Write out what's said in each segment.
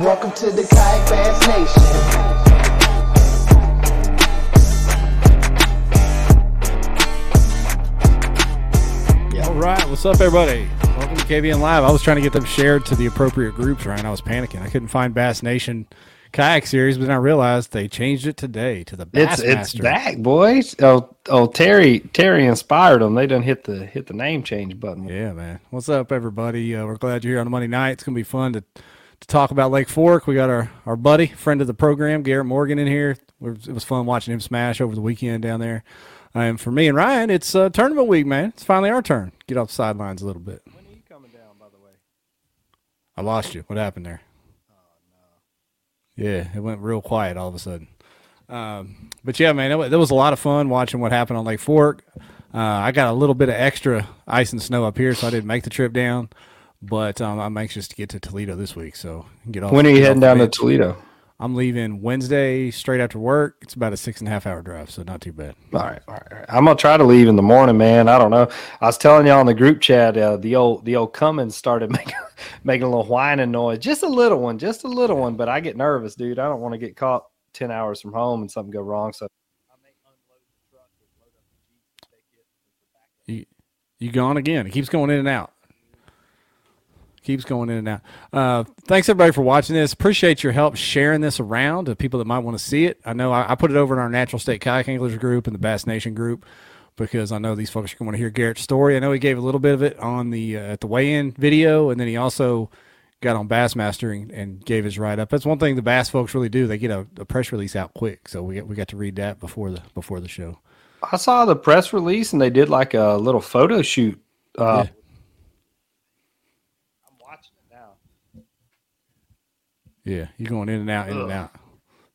Welcome to the Kayak Bass Nation. All right, what's up, everybody? Welcome to KBN Live. I was trying to get them shared to the appropriate groups, Ryan. I was panicking. I couldn't find Bass Nation kayak series, but then I realized they changed it today to the It's Bassmaster. it's back, boys. Oh oh Terry Terry inspired them. They done hit the hit the name change button. Yeah, man. What's up, everybody? Uh, we're glad you're here on a Monday night. It's gonna be fun to to talk about Lake Fork. We got our our buddy, friend of the program, Garrett Morgan, in here. It was fun watching him smash over the weekend down there. And for me and Ryan, it's uh, tournament week, man. It's finally our turn. Get off the sidelines a little bit. When are you coming down, by the way? I lost you. What happened there? Yeah, it went real quiet all of a sudden. Um, but yeah, man, that was a lot of fun watching what happened on Lake Fork. Uh, I got a little bit of extra ice and snow up here, so I didn't make the trip down. But um, I'm anxious to get to Toledo this week, so get off. When are you heading down to. Toledo? I'm leaving Wednesday straight after work. It's about a six and a half hour drive, so not too bad. All right, all right, all right. I'm gonna try to leave in the morning, man. I don't know. I was telling y'all in the group chat, uh, the old the old Cummins started making making a little whining noise, just a little one, just a little one. But I get nervous, dude. I don't want to get caught ten hours from home and something go wrong. So You, you gone again? It keeps going in and out. Keeps going in and out. Uh, thanks everybody for watching this. Appreciate your help sharing this around to people that might want to see it. I know I, I put it over in our Natural State Kayak Anglers group and the Bass Nation group because I know these folks are going to want to hear Garrett's story. I know he gave a little bit of it on the uh, at the weigh-in video, and then he also got on Bassmaster and, and gave his write up. That's one thing the Bass folks really do. They get a, a press release out quick, so we got, we got to read that before the before the show. I saw the press release and they did like a little photo shoot. Uh, Yeah. I'm watching it now. Yeah, you're going in and out, in and out.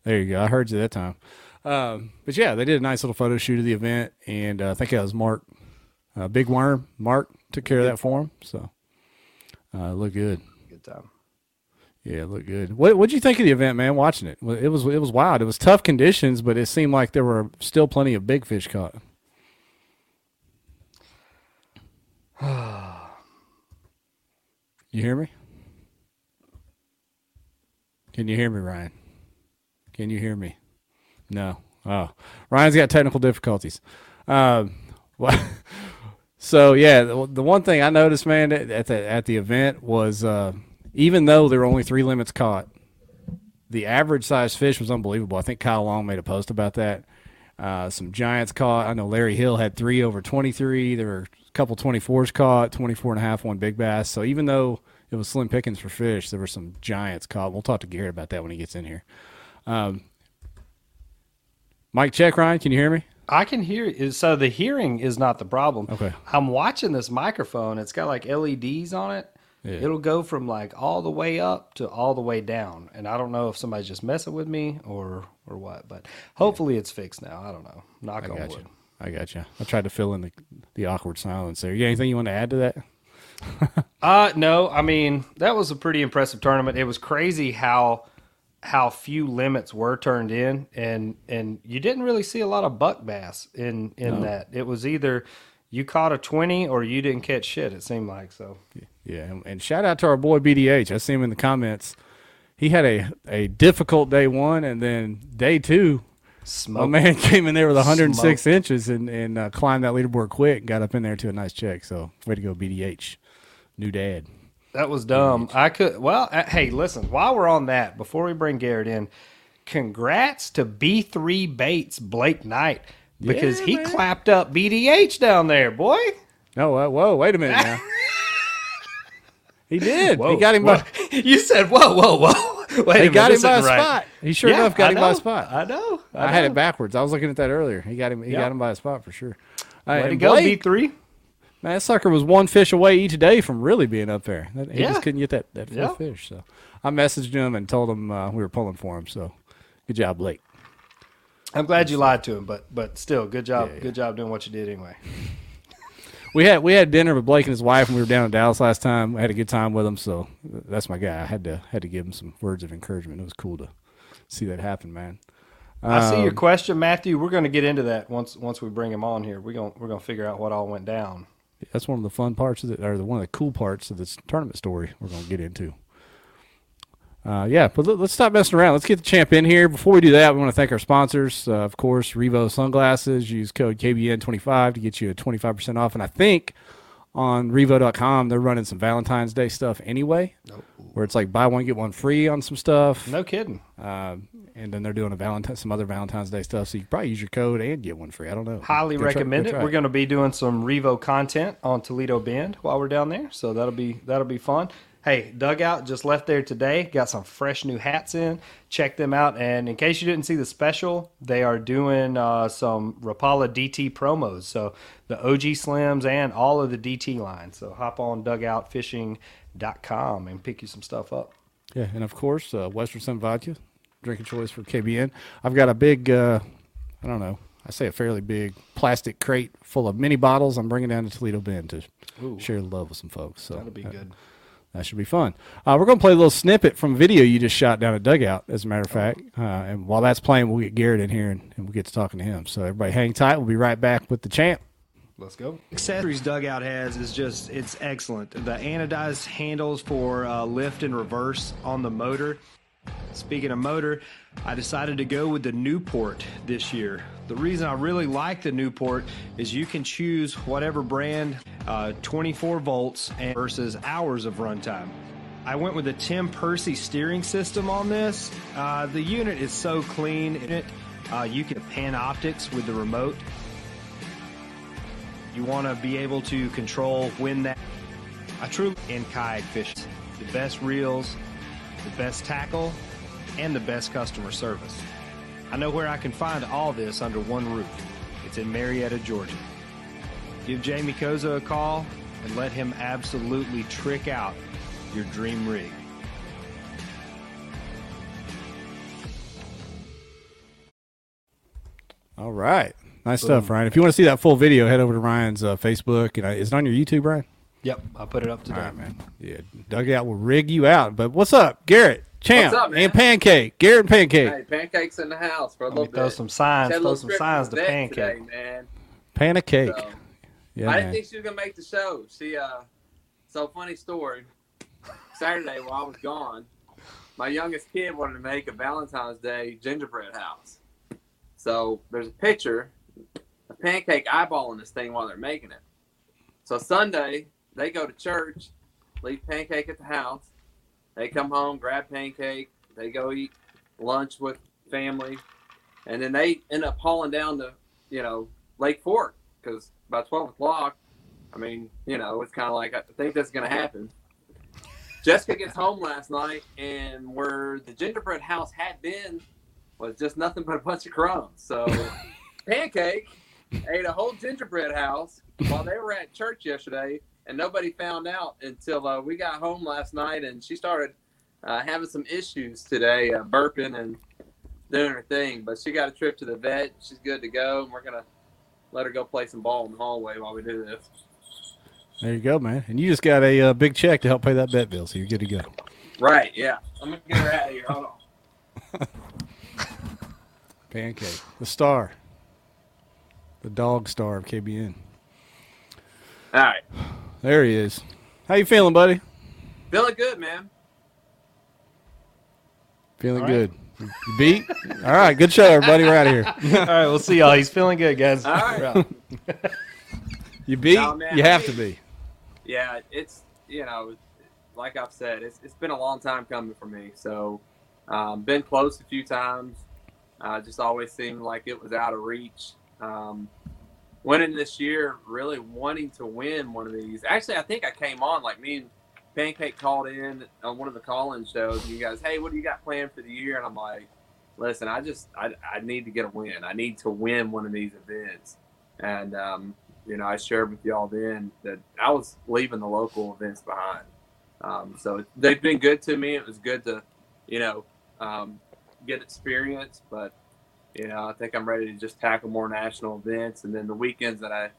There you go. I heard you that time. Um, but yeah, they did a nice little photo shoot of the event, and uh, I think that was Mark, uh, Big Worm. Mark took care of that for him, so uh, looked good. Good time. Yeah, it looked good. What What'd you think of the event, man? Watching it, it was it was wild. It was tough conditions, but it seemed like there were still plenty of big fish caught. you hear me? Can you hear me, Ryan? Can you hear me? No. Oh, Ryan's got technical difficulties. Um, well, so yeah, the, the one thing I noticed, man, at the at the event was uh, even though there were only three limits caught, the average size fish was unbelievable. I think Kyle Long made a post about that. Uh, some giants caught. I know Larry Hill had three over 23. There were a couple 24s caught, 24 and a half, one big bass. So even though it was slim pickings for fish, there were some giants caught. We'll talk to Garrett about that when he gets in here. Um, Mike, check, Ryan. Can you hear me? I can hear. So the hearing is not the problem. Okay. I'm watching this microphone. It's got like LEDs on it. Yeah. It'll go from like all the way up to all the way down. And I don't know if somebody's just messing with me or or what, but hopefully it's fixed now. I don't know. Knock I on got wood. you. I got you. I tried to fill in the, the awkward silence there. Yeah, anything you want to add to that? Uh no, I mean, that was a pretty impressive tournament. It was crazy how how few limits were turned in and and you didn't really see a lot of buck bass in in that. It was either you caught a 20 or you didn't catch shit it seemed like so. Yeah, and, and shout out to our boy BDH. I see him in the comments. He had a, a difficult day one, and then day two, my man came in there with 106 inches and, and uh, climbed that leaderboard quick and got up in there to a nice check. So, way to go, BDH. New dad. That was dumb. I could. Well, uh, hey, listen. While we're on that, before we bring Garrett in, congrats to B three Bates Blake Knight because Yeah, he man. clapped up BDH down there, boy. No, uh, whoa, wait a minute now. he did. he got him whoa. by, You said whoa, whoa, whoa. Wait, a he minute, got him this by a isn't right. spot. He sure Yeah, enough got I him by a know. spot. I know. I, had it backwards. I was looking at that earlier. He got him. He Yeah. got him by a spot for sure. All right, Way to and go, B three. Man, that sucker was one fish away each day from really being up there. That- He Yeah. just couldn't get that, that Yeah. fish. So I messaged him and told him uh, we were pulling for him. So good job, Blake. I'm glad you lied to him, but but still, good job. Good job doing what you did anyway. We had we had dinner with Blake and his wife when we were down in Dallas last time. I had a good time with him, so that's my guy. I had to had to give him some words of encouragement. It was cool to see that happen, man. I see your Um, question, Matthew. We're going to get into that once once we bring him on here. We're going we're going to figure out what all went down. That's one of the fun parts of it, or the one of the cool parts of this tournament story we're going to get into. Uh, yeah, but let, us stop messing around. Let's get the champ in here. Before we do that, we want to thank our sponsors. Uh, of course, Revo Sunglasses. Use code KBN25 to get you a 25% off. And I think on Revo.com, they're running some Valentine's Day stuff anyway, where it's like buy one, get one free on some stuff. No kidding. Um, and then they're doing a Valentine, some other Valentine's Day stuff. So you can probably use your code and get one free. I don't know. Highly Go try- recommend it. try We're going to be doing some Revo content on Toledo Bend while we're down there, so that'll be that'll be fun. Hey, Dugout just left there today. Got some fresh new hats in. Check them out. And in case you didn't see the special, they are doing uh, some Rapala DT promos. So the OG Slims and all of the DT lines. So hop on dugoutfishing.com and pick you some stuff up. Yeah, and of course, uh, Western Sun Vodka, drinking choice for KBN. I've got a big, uh, I don't know, I say a fairly big plastic crate full of mini bottles. I'm bringing down to Toledo Bend to share the love with some folks. So That'll be uh, good. That should be fun. Uh, we're going to play a little snippet from a video you just shot down at Dugout, as a matter of fact. Uh, and while that's playing, we'll get Garrett in here and, and we'll get to talking to him. So everybody hang tight. We'll be right back with the champ. Let's go. accessories dugout has is just it's excellent the anodized handles for uh, lift and reverse on the motor speaking of motor i decided to go with the newport this year the reason i really like the newport is you can choose whatever brand uh, 24 volts versus hours of runtime I went with the Tim Percy steering system on this. Uh, the unit is so clean in it. Uh, you can Panoptix with the remote. You want to be able to control when that. I truly in kayak fishing. The best reels, the best tackle, and the best customer service. I know where I can find all this under one roof. It's in Marietta, Georgia. Give Jamie Koza a call and let him absolutely trick out your dream rig. All right. Nice stuff, Ryan. If you want to see that full video, head over to Ryan's uh, Facebook. And uh, is it on your YouTube, Ryan? Yep, I put it up today. All right, man. Yeah, Dugout will rig you out. But what's up, Garrett? Champ What's up, man? and Pancake. Garrett and Pancake. Hey, pancakes in the house for a Let me little throw some signs. Throw some signs to pancake. today, man. Pancake. So, Yeah, I man. didn't think she was gonna make the show. She uh, so funny story. Saturday while I was gone, my youngest kid wanted to make a Valentine's Day gingerbread house. So there's a picture, a pancake eyeballing this thing while they're making it. So Sunday they go to church, leave pancake at the house. They come home, grab pancake. They go eat lunch with family, and then they end up hauling down to you know Lake Fork because by 12 o'clock, I mean, you know, it's kind of like, I think that's going to happen. Jessica gets home last night, and where the gingerbread house had been was just nothing but a bunch of crumbs. So, Pancake ate a whole gingerbread house while they were at church yesterday, and nobody found out until uh, we got home last night, and she started uh, having some issues today, uh, burping and doing her thing. But she got a trip to the vet. She's good to go, and we're going to let her go play some ball in the hallway while we do this. There you go, man. And you just got a uh, big check to help pay that vet bill, so you're good to go. Right, yeah. I'm gonna get her out of here. Hold on. Pancake, the star, the dog star of KBN. All right. There he is. How you feeling, buddy? Feeling good, man. Feeling All right. good. You beat? All right, good show, everybody. We're out of here. All right, we'll see y'all. He's feeling good, guys. All right. You beat? No, man, you I have mean- to be. Yeah, it's you know, like I've said, it's it's been a long time coming for me. So, um, been close a few times. Uh, just always seemed like it was out of reach. Um, winning this year, really wanting to win one of these. Actually, I think I came on like me and Pancake called in on one of the call-in shows. And you guys, hey, what do you got planned for the year? And I'm like, listen, I just I, I need to get a win. I need to win one of these events. And um, you know, I shared with y'all then that I was leaving the local events behind. Um, so they've been good to me. It was good to, you know, um, get experience, but you know, I think I'm ready to just tackle more national events. And then the weekends that I,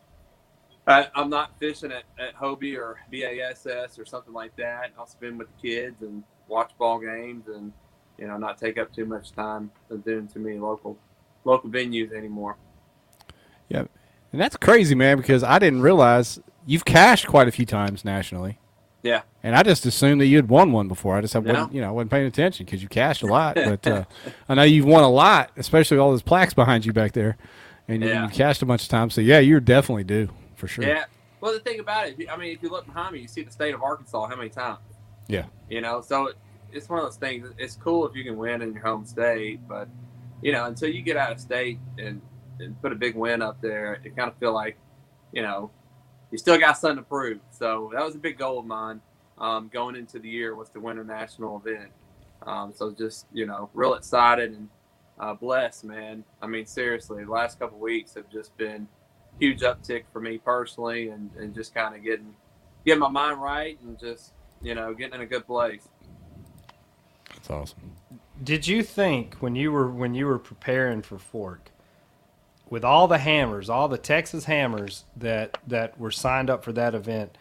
I I'm not fishing at, at Hobie or BASS or something like that. I'll spend with the kids and watch ball games and, you know, not take up too much time of doing too many local, local venues anymore. Yeah. And that's crazy, man, because I didn't realize you've cashed quite a few times nationally. Yeah. And I just assumed that you had won one before. I just wasn't, you know, I wasn't paying attention because you cashed a lot. But uh, I know you've won a lot, especially with all those plaques behind you back there, and you- Yeah. you cashed a bunch of times. So yeah, you're definitely due for sure. Yeah. Well, the thing about it, I mean, if you look behind me, you see the state of Arkansas how many times? Yeah. You know, so it, it's one of those things. It's cool if you can win in your home state, but you know, until you get out of state and, and put a big win up there, you kind of feel like, you know, you still got something to prove. So that was a big goal of mine um, going into the year was to win a national event. Um, so just you know, real excited and uh, blessed, man. I mean, seriously, the last couple weeks have just been huge uptick for me personally, and, and just kind of getting getting my mind right and just you know getting in a good place. That's awesome. Did you think when you were when you were preparing for Fork, with all the hammers, all the Texas hammers that that were signed up for that event,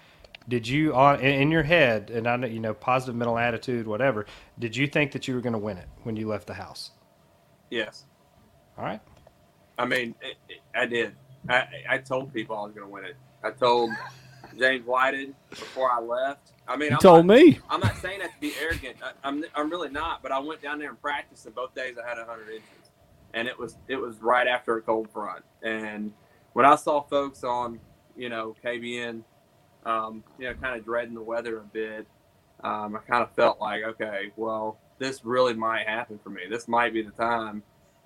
did you on in in your head and I know you know positive mental attitude, whatever, did you think that you were going to win it when you left the house? Yes, All right. I mean, it, it, I did. I, I told people I was going to win it. I told James Whited before I left. I mean, You I'm told not, me. I'm not saying that to be arrogant. I, I'm I'm really not. But I went down there and practiced, and both days I had 100 inches, and it was it was right after a cold front. And when I saw folks on, you know, KBN, um, you know, kind of dreading the weather a bit, um, I kind of felt like, okay, well, this really might happen for me. This might be the time.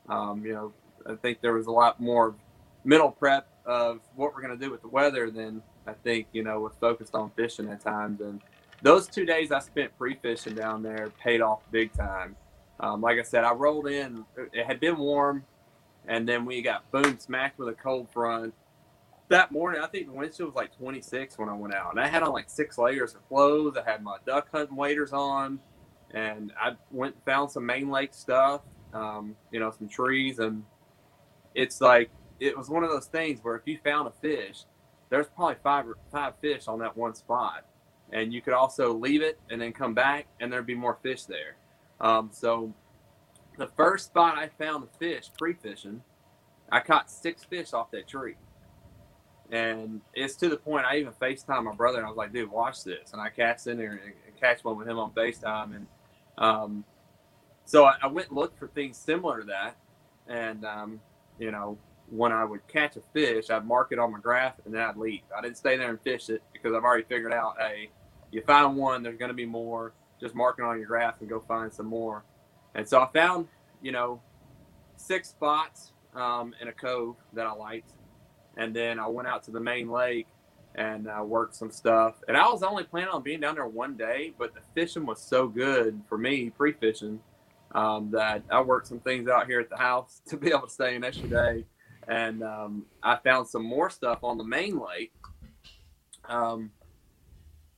Um, you know, I think there was a lot more mental prep of what we're going to do with the weather than I think, you know, was focused on fishing at times. And those two days I spent pre fishing down there paid off big time. Um, like I said, I rolled in, it had been warm, and then we got boom smacked with a cold front. That morning, I think the wind chill was like 26 when I went out. And I had on like six layers of clothes. I had my duck hunting waders on, and I went and found some main lake stuff, um, you know, some trees. And it's like, it was one of those things where if you found a fish, there's probably five five fish on that one spot, and you could also leave it and then come back, and there'd be more fish there. Um, so, the first spot I found the fish pre-fishing, I caught six fish off that tree, and it's to the point I even Facetime my brother and I was like, "Dude, watch this," and I cast in there and, catch one with him on Facetime, and um, so I, I went and looked for things similar to that, and um, you know, when I would catch a fish, I'd mark it on my graph and then I'd leave. I didn't stay there and fish it because I've already figured out, hey, you find one, there's going to be more. Just mark it on your graph and go find some more. And so I found, you know, six spots um, in a cove that I liked. And then I went out to the main lake and uh, worked some stuff. And I was only planning on being down there one day, but the fishing was so good for me, pre fishing, um, that I worked some things out here at the house to be able to stay an extra day and um, I found some more stuff on the main lake, um,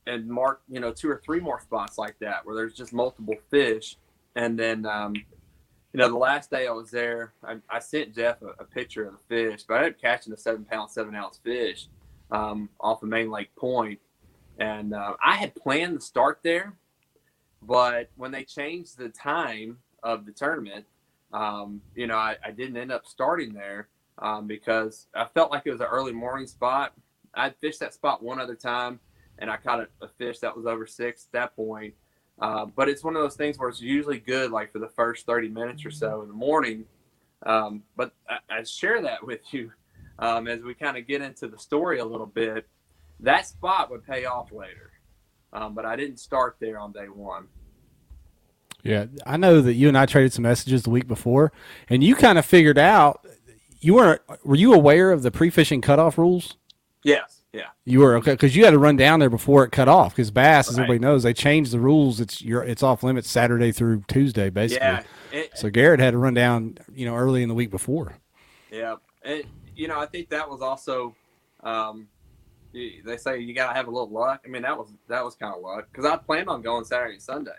and mark you know two or three more spots like that where there's just multiple fish, and then um, you know the last day I was there, I, I sent Jeff a, a picture of the fish, but I ended up catching a seven pound, seven ounce fish um, off of Main Lake Point, and uh, I had planned to start there, but when they changed the time of the tournament, um, you know I, I didn't end up starting there um, because I felt like it was an early morning spot. I'd fished that spot one other time, and I caught a, fish that was over six at that point. Uh, but it's one of those things where it's usually good, like for the first 30 minutes or so in the morning. Um, but I, I share that with you um, as we kind of get into the story a little bit. That spot would pay off later, um, but I didn't start there on day one. Yeah, I know that you and I traded some messages the week before, and you kind of figured out you weren't. Were you aware of the pre-fishing cutoff rules? Yes, yeah. You were okay because you had to run down there before it cut off. Because bass, as everybody knows, they changed the rules. It's you're it's off limits Saturday through Tuesday, basically. Yeah, it- So Garrett had to run down, you know, early in the week before. Yeah, and you know, I think that was also, um, they say you gotta have a little luck. I mean, that was that was kind of luck because I planned on going Saturday and Sunday.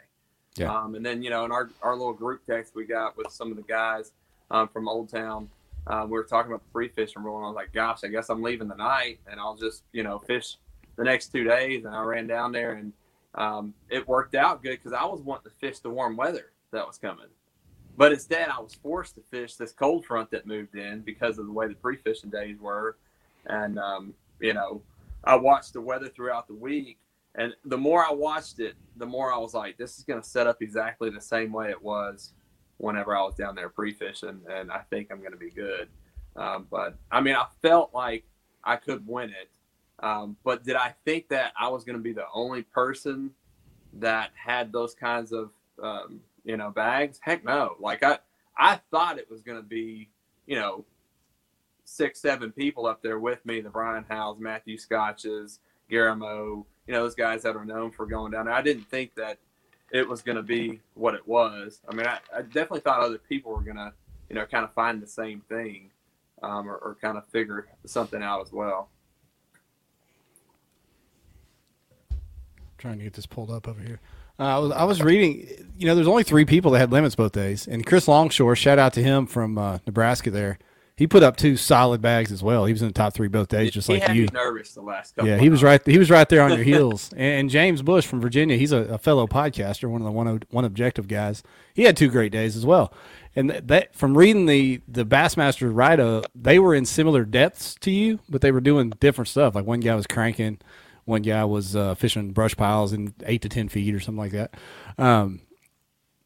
Yeah. Um, and then you know, in our our little group text we got with some of the guys um, from Old Town, um, we were talking about the pre-fishing rule, and I was like, gosh, I guess I'm leaving the night, and I'll just you know fish the next two days. And I ran down there, and um, it worked out good because I was wanting to fish the warm weather that was coming. But instead, I was forced to fish this cold front that moved in because of the way the pre-fishing days were, and um, you know, I watched the weather throughout the week, And the more I watched it, the more I was like, this is going to set up exactly the same way it was whenever I was down there pre-fishing, and I think I'm going to be good. Um, but I mean, I felt like I could win it. Um, but did I think that I was going to be the only person that had those kinds of um, you know bags? Heck no. Like I I thought it was going to be you know six seven people up there with me. The Brian Howes, Matthew Scotches, Garamo, you know those guys that are known for going down there. I didn't think that it was going to be what it was. I mean, I, I definitely thought other people were going to you know kind of find the same thing. Um, or, or kind of figure something out as well. trying to get this pulled up over here. Uh, I was I was reading, you know, there's only three people that had limits both days, and Chris Longshore, shout out to him from uh, Nebraska. There, he put up two solid bags as well. He was in the top three both days, just he like had you. me nervous the last couple. Yeah, of he was right. He was right there on your heels. And, James Bush from Virginia, he's a, a fellow podcaster, one of the one one objective guys. He had two great days as well. And that, that from reading the the Bassmaster write up, they were in similar depths to you, but they were doing different stuff. Like one guy was cranking, one guy was uh, fishing brush piles in eight to ten feet or something like that. Um,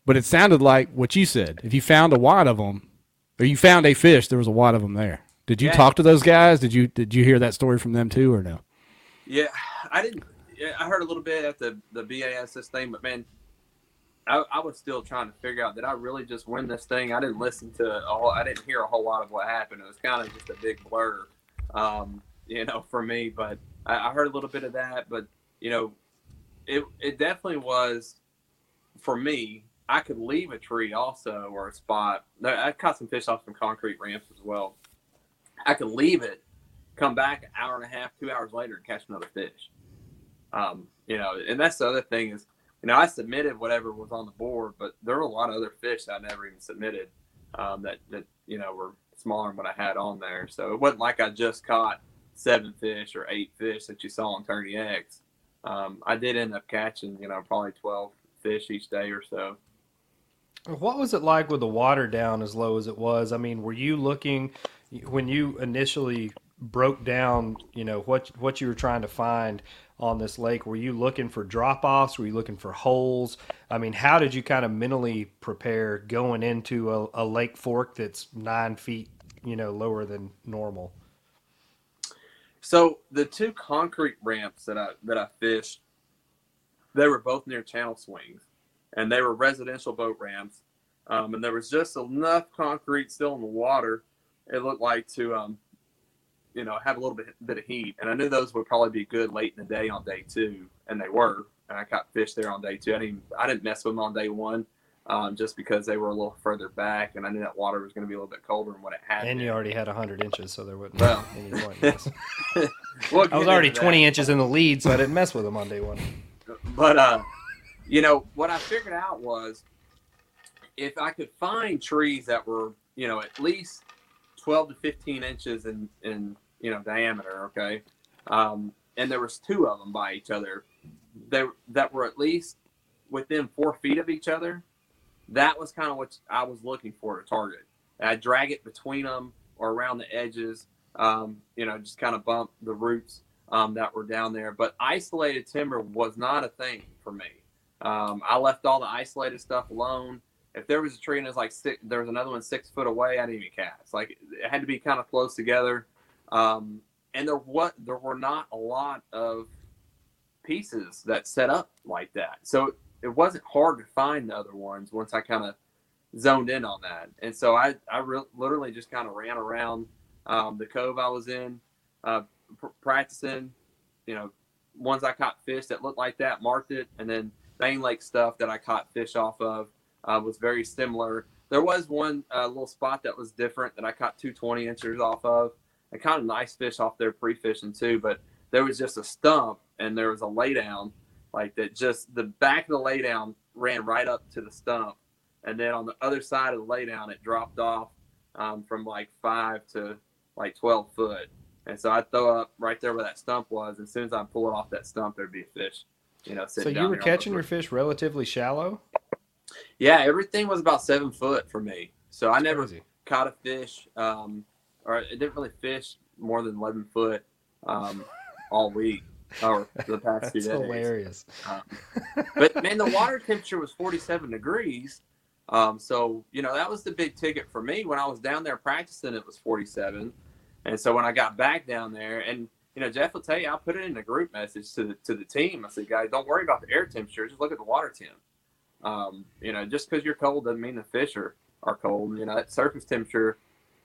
but it sounded like what you said. If you found a wad of them, or you found a fish, there was a lot of them there. Did you Yeah. talk to those guys? Did you did you hear that story from them too, or no? Yeah, I didn't. Yeah, I heard a little bit at the the BASS thing, but man, I, I was still trying to figure out did I really just win this thing? I didn't listen to a whole, I didn't hear a whole lot of what happened. It was kind of just a big blur, um, you know, for me. But I, I heard a little bit of that. But you know, it it definitely was for me. I could leave a tree also or a spot. No, I caught some fish off some concrete ramps as well. I could leave it, come back an hour and a half, two hours later, and catch another fish. Um, you know, and that's the other thing is, you know, I submitted whatever was on the board, but there were a lot of other fish that I never even submitted um, that that you know were smaller than what I had on there. So it wasn't like I just caught seven fish or eight fish that you saw on Tourney X. Um, I did end up catching, you know, probably twelve fish each day or so. What was it like with the water down as low as it was? I mean, were you looking when you initially broke down, you know, what what you were trying to find on this lake? Were you looking for drop offs? Were you looking for holes? I mean, how did you kind of mentally prepare going into a, a lake fork that's nine feet, you know, lower than normal? So the two concrete ramps that I that I fished, they were both near channel swings, and they were residential boat ramps. Um, and there was just enough concrete still in the water. It looked like to, um, you know, have a little bit bit of heat. And I knew those would probably be good late in the day on day two, and they were. And I caught fish there on day two. I didn't I didn't mess with them on day one, um, just because they were a little further back, and I knew that water was going to be a little bit colder than what it had. And been. you already had 100 inches, so there wasn't Well. any point. in this. I was already into that. 20 inches in the lead, so I didn't mess with them on day one. but uh you know what i figured out was if i could find trees that were you know at least 12 to 15 inches in in you know diameter okay um and there was two of them by each other they that were at least within four feet of each other that was kind of what i was looking for to target i drag it between them or around the edges um, you know just kind of bump the roots um, that were down there. But isolated timber was not a thing for me. Um, I left all the isolated stuff alone. If there was a tree and was like six, there was another one six foot away, I didn't even cast. Like it had to be kind of close together. Um, and there what there were not a lot of pieces that set up like that. So it wasn't hard to find the other ones once I kind of zoned in on that. And so I I re- literally just kind of ran around um, the cove I was in, uh, pr- practicing. You know, ones I caught fish that looked like that, marked it, and then Bane Lake stuff that I caught fish off of uh, was very similar. There was one uh, little spot that was different that I caught two 20 inchers off of. I caught a nice fish off there pre-fishing too, but there was just a stump and there was a laydown like that. Just the back of the laydown ran right up to the stump, and then on the other side of the laydown it dropped off um, from like five to like 12 foot. And so I'd throw up right there where that stump was. As soon as I pull it off that stump, there'd be a fish. You know, So you were there on the catching your fish relatively shallow? Yeah, everything was about seven foot for me. So I never Crazy. caught a fish, um, or it didn't really fish more than 11 foot um, all week. or the past few That's days. hilarious. Um, but man, the water temperature was 47 degrees. Um, so you know that was the big ticket for me when I was down there practicing. It was 47, and so when I got back down there, and you know Jeff will tell you, I put it in a group message to the to the team. I said, guys, don't worry about the air temperature. Just look at the water temp. Um, you know, just because you're cold doesn't mean the fish are are cold. You know, that surface temperature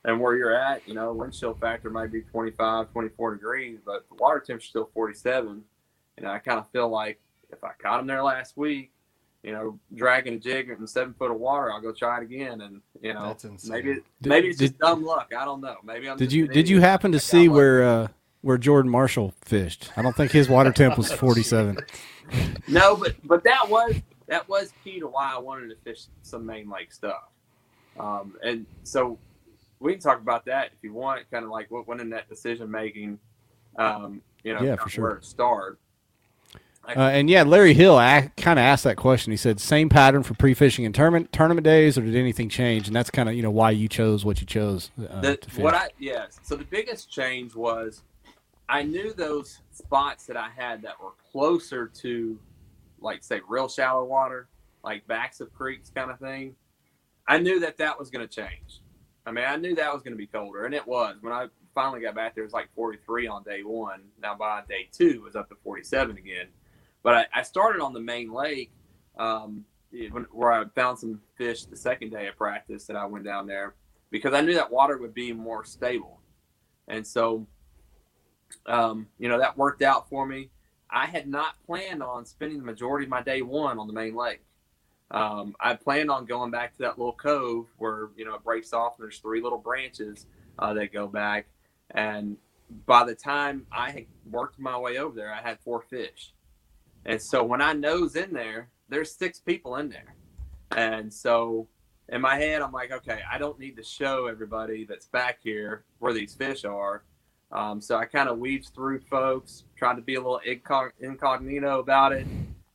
and where you're at, you know, wind chill factor might be 25, 24 degrees, but the water temperature still 47. And I kind of feel like if I caught them there last week, you know, dragging a jig in seven foot of water, I'll go try it again. And you know, That's insane. maybe Did- maybe it's just did- dumb luck. I don't know. Maybe I'm. Did just you did you happen to I see where uh, where Jordan Marshall fished? I don't think his water temp was 47. No, but but that was that was key to why I wanted to fish some main lake stuff. Um, and so we can talk about that if you want, kind of like what went in that decision making. Um, you know, Yeah, for sure. Where it started. Uh, and yeah, Larry Hill kind of asked that question. He said, "Same pattern for pre-fishing and tournament tournament days, or did anything change?" And that's kind of you know why you chose what you chose uh, The, to fish. what I yes. So the biggest change was I knew those spots that I had that were closer to like say real shallow water, like backs of creeks kind of thing. I knew that that was going to change. I mean, I knew that was going to be colder, and it was. When I finally got back there, it was like 43 on day one. Now by day two, it was up to 47 again. But I, I started on the main lake, um, where I found some fish the second day of practice that I went down there because I knew that water would be more stable. And so, um, you know, that worked out for me. I had not planned on spending the majority of my day one on the main lake. Um, I planned on going back to that little cove where, you know, it breaks off and there's three little branches uh, that go back. And by the time I had worked my way over there, I had four fish. And so when I nose in there, there's six people in there. And so in my head, I'm like, okay, I don't need to show everybody that's back here where these fish are. Um, so I kind of weaved through folks, tried to be a little incog- incognito about it.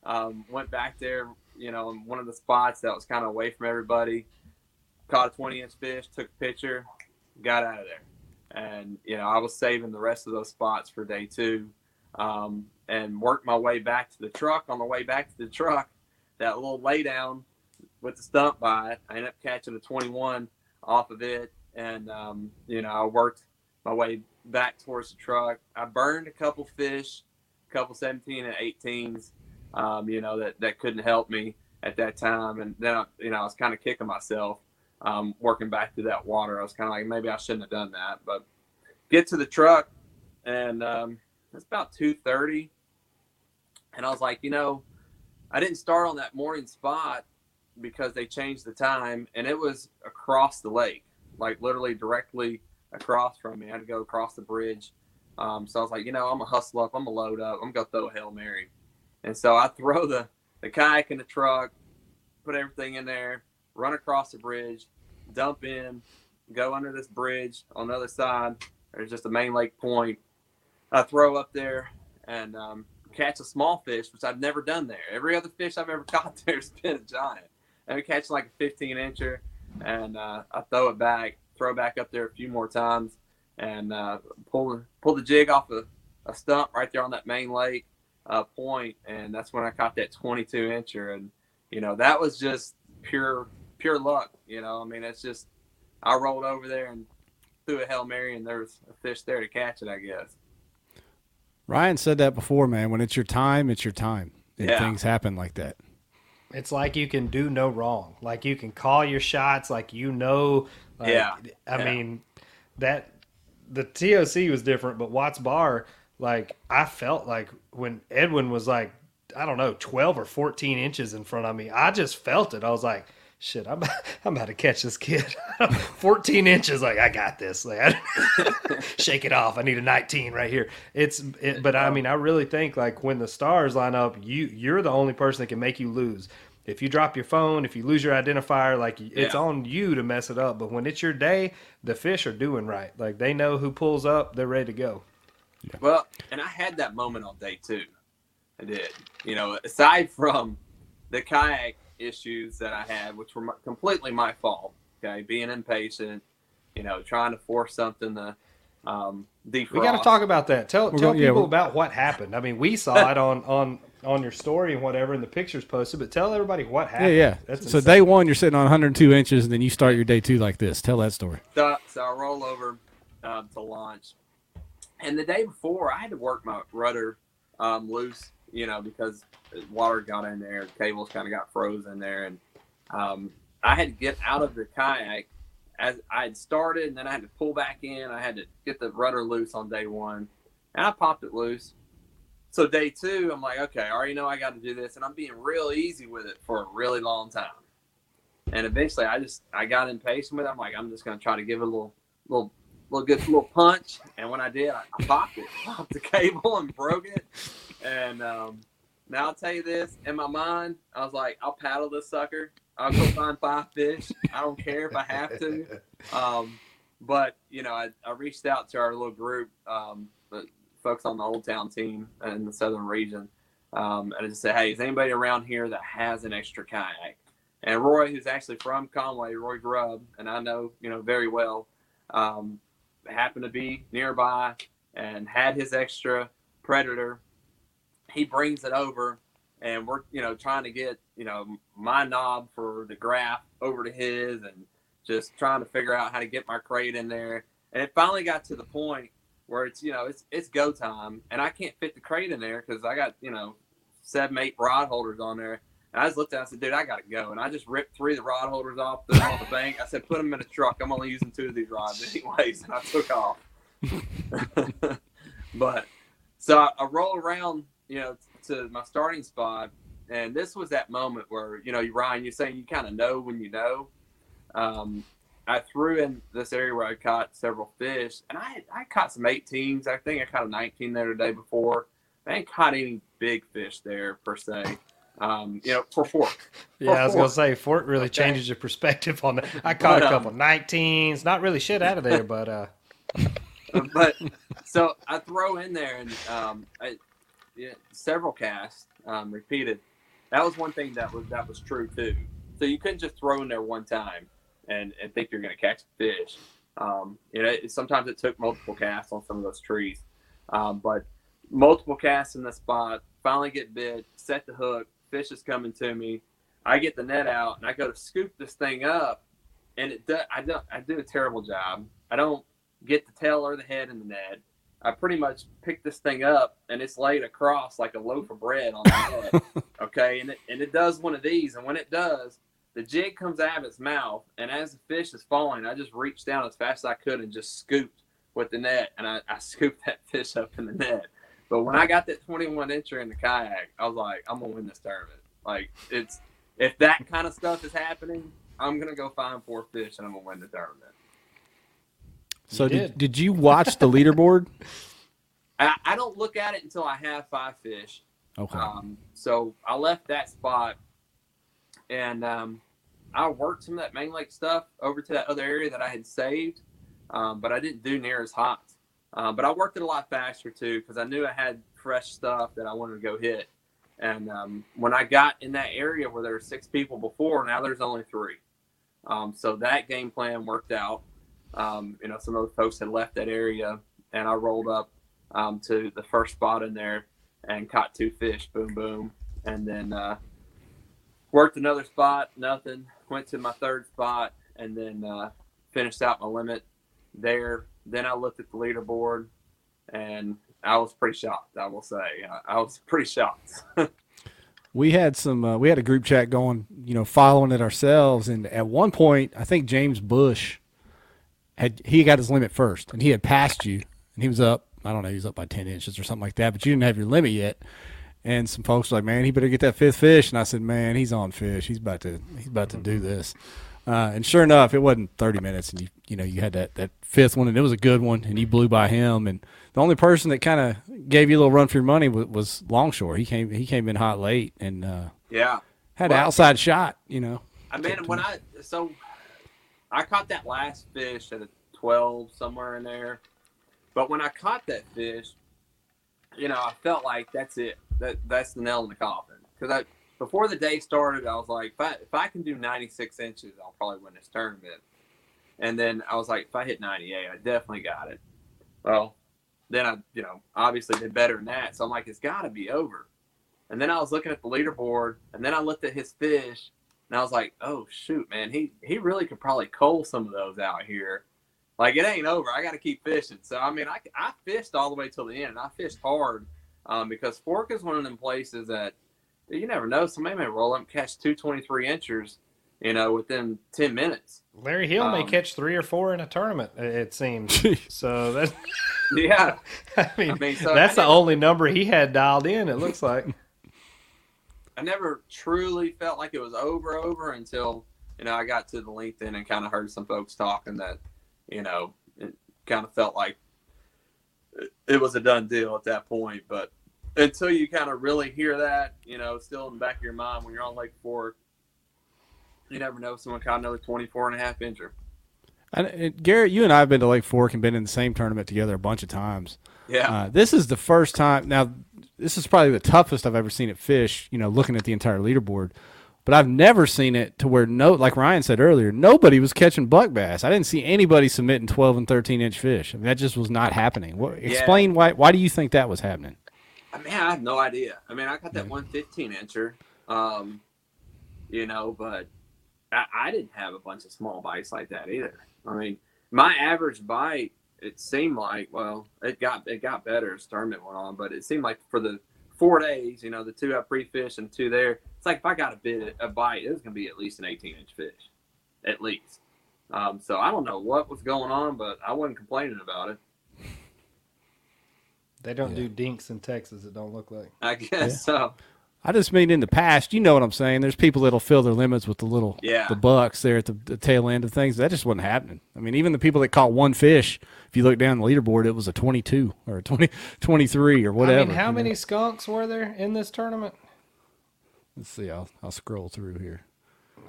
Um, went back there, you know, in one of the spots that was kind of away from everybody. Caught a 20 inch fish, took a picture, got out of there. And, you know, I was saving the rest of those spots for day two um, and worked my way back to the truck. On the way back to the truck, that little lay down with the stump by it. I ended up catching a 21 off of it, and um, you know I worked my way back towards the truck. I burned a couple fish, a couple 17 and 18s, um, you know that that couldn't help me at that time, and then I, you know I was kind of kicking myself um, working back through that water. I was kind of like maybe I shouldn't have done that, but get to the truck, and um, it's about 2:30, and I was like, you know. I didn't start on that morning spot because they changed the time and it was across the lake, like literally directly across from me. I had to go across the bridge. Um, so I was like, you know, I'm gonna hustle up, I'm gonna load up, I'm gonna throw a Hail Mary. And so I throw the, the kayak in the truck, put everything in there, run across the bridge, dump in, go under this bridge on the other side. There's just a main lake point. I throw up there and um, catch a small fish, which I've never done there. Every other fish I've ever caught there has been a giant. And I catch like a 15 incher, and uh, I throw it back, throw back up there a few more times, and uh, pull pull the jig off a, a stump right there on that main lake uh, point, and that's when I caught that 22 incher, and you know that was just pure pure luck. You know, I mean it's just I rolled over there and threw a hail mary, and there was a fish there to catch it. I guess. Ryan said that before, man. When it's your time, it's your time. And Yeah. things happen like that. It's like you can do no wrong. Like you can call your shots. Like you know. Like, Yeah. I Yeah. mean, that the TOC was different, but Watts Bar, like I felt like when Edwin was like, I don't know, twelve or fourteen inches in front of me, I just felt it. I was like. Shit, I'm I'm about to catch this kid. 14 inches, like I got this. Like, I- shake it off. I need a 19 right here. It's, it, but I mean, I really think like when the stars line up, you you're the only person that can make you lose. If you drop your phone, if you lose your identifier, like it's Yeah. on you to mess it up. But when it's your day, the fish are doing right. Like they know who pulls up, they're ready to go. Well, and I had that moment on day two. I did. You know, aside from the kayak issues that I had, which were my, completely my fault. Okay, being impatient, you know, trying to force something to um, defrost. We got to talk about that. Tell We're tell going- yeah, people we're- about what happened. I mean, we saw it on on on your story and whatever, and the pictures posted. But tell everybody what happened. yeah. That's so insane. day one, you're sitting on 102 inches, and then you start your day two like this. Tell that story. So, so I roll over um, to launch, and the day before I had to work my rudder um, loose, you know, because water got in there, cables kind of got frozen there, and um, I had to get out of the kayak as I had started, and then I had to pull back in. I had to get the rudder loose on day one, and I popped it loose. So day two, I'm like, okay, I already know I got to do this, and I'm being real easy with it for a really long time. And eventually, I just I got impatient with it. I'm like, I'm just gonna try to give it a little, little, little good little punch. And when I did, I, I popped it, popped the cable, and broke it. And um, now I'll tell you this: in my mind, I was like, I'll paddle this sucker. I'll go find five fish. I don't care if I have to. Um, but you know, I, I reached out to our little group, um, folks on the Old Town team in the southern region, um, and I just said, "Hey, is anybody around here that has an extra kayak?" And Roy, who's actually from Conway, Roy Grubb, and I know you know very well, um, happened to be nearby and had his extra predator. He brings it over, and we're you know trying to get you know my knob for the graph over to his, and just trying to figure out how to get my crate in there. And it finally got to the point where it's you know it's it's go time, and I can't fit the crate in there because I got you know seven eight rod holders on there. And I just looked at it and I said, dude, I got to go. And I just ripped three of the rod holders off, threw them on the bank. I said, put them in a truck. I'm only using two of these rods anyways. And I took off. but so I, I roll around, you know, to my starting spot. And this was that moment where, you know, Ryan, you're saying you kind of know when you know. Um, I threw in this area where I caught several fish, and I I caught some 18s. I think I caught a 19 there the day before. I ain't caught any big fish there per se. Um, you know, for fork. Yeah, I was Fork. gonna say Fork really Okay. changes your perspective on that. I caught But, a um, couple 19s, not really shit out of there, but uh, but so I throw in there and um, I, yeah, several casts um, repeated. That was one thing that was that was true too. So you couldn't just throw in there one time and, and think you're going to catch a fish. Um, you know, it, sometimes it took multiple casts on some of those trees, um, but multiple casts in the spot. Finally get bit, set the hook. Fish is coming to me. I get the net out and I go to scoop this thing up, and it do, I don't I do a terrible job. I don't get the tail or the head in the net. I pretty much pick this thing up and it's laid across like a loaf of bread on the net. okay, and it, and it does one of these, and when it does, the jig comes out of its mouth, and as the fish is falling, I just reached down as fast as I could and just scooped with the net, and I, I scooped that fish up in the net. But when I got that 21 incher in the kayak, I was like, I'm gonna win this tournament. Like it's if that kind of stuff is happening, I'm gonna go find four fish and I'm gonna win the tournament. So You did. did. did you watch the leaderboard? I, I don't look at it until I have five fish. Okay. Um, so I left that spot, and um, I worked some of that main lake stuff over to that other area that I had saved, um, but I didn't do near as hot. Uh, but I worked it a lot faster too because I knew I had fresh stuff that I wanted to go hit. And um, when I got in that area where there were six people before, now there's only three. Um, so that game plan worked out. Um, you know, some of those folks had left that area, and I rolled up um, to the first spot in there and caught two fish. Boom, boom, and then uh, worked another spot. Nothing. Went to my third spot, and then uh, finished out my limit there. Then I looked at the leaderboard, and I was pretty shocked. I will say, I, was pretty shocked. we had some uh, we had a group chat going you know following it ourselves and at one point i think james bush had he got his limit first and he had passed you and he was up i don't know he was up by 10 inches or something like that but you didn't have your limit yet and some folks were like man he better get that fifth fish. And i said man he's on fish. He's about to he's about to do this. Uh, and sure enough it wasn't 30 minutes and you you know you had that that fifth one and it was a good one and you blew by him. And the only person that kind of gave you a little run for your money was, was longshore. He came he came in hot late and uh yeah. had an Well- outside shot, you know. I mean, when I so I caught that last fish at a twelve somewhere in there, but when I caught that fish, you know, I felt like that's it. That that's the nail in the coffin. Because before the day started, I was like, if I if I can do ninety six inches, I'll probably win this tournament. And then I was like, if I hit ninety eight, I definitely got it. Well, then I, you know, obviously did better than that. So I'm like, it's got to be over. And then I was looking at the leaderboard, and then I looked at his fish, and I was like, oh shoot, man, he he really could probably cull some of those out here. Like it ain't over. I got to keep fishing. So I mean, I, I fished all the way till the end, and I fished hard um, because Fork is one of them places that you never know. Somebody may roll up and catch two 23 inchers, you know, within 10 minutes. Larry Hill may Um, catch three or four in a tournament. It it seems. So that Yeah. I mean, I mean, so that's I the only number he had dialed in. It looks like. I never truly felt like it was over over until you know I got to the LinkedIn and kind of heard some folks talking that you know it kind of felt like it, it was a done deal at that point. But until you kind of really hear that, you know, still in the back of your mind when you're on Lake Fork, you never know someone caught another 24 and a half incher. And, and Garrett, you and I have been to Lake Fork and been in the same tournament together a bunch of times. Yeah, Uh, this is the first time. Now, this is probably the toughest I've ever seen it fish. You know, looking at the entire leaderboard, but I've never seen it to where no, like Ryan said earlier, nobody was catching buck bass. I didn't see anybody submitting twelve and thirteen inch fish. I mean, that just was not happening. What, explain why? Why do you think that was happening? I mean, I have no idea. I mean, I got that 115 incher, um, you know, but I, I didn't have a bunch of small bites like that either. I mean, my average bite, it seemed like, well, it got it got better as tournament went on, but it seemed like for the four days, you know, the two I pre-fished and two there, it's like if I got a bit a bite, it was gonna be at least an 18 inch fish, at least. Um, so I don't know what was going on, but I wasn't complaining about it. They don't Yeah. do dinks in Texas. It don't look like. I guess so. I just mean in the past, you know what I'm saying. There's people that'll fill their limits with the little Yeah. the bucks there at the, the tail end of things. That just wasn't happening. I mean, even the people that caught one fish, if you look down the leaderboard, it was a 22 or a 20, 23 or whatever. I mean, how you know? many skunks were there in this tournament? Let's see. I'll I'll scroll through here.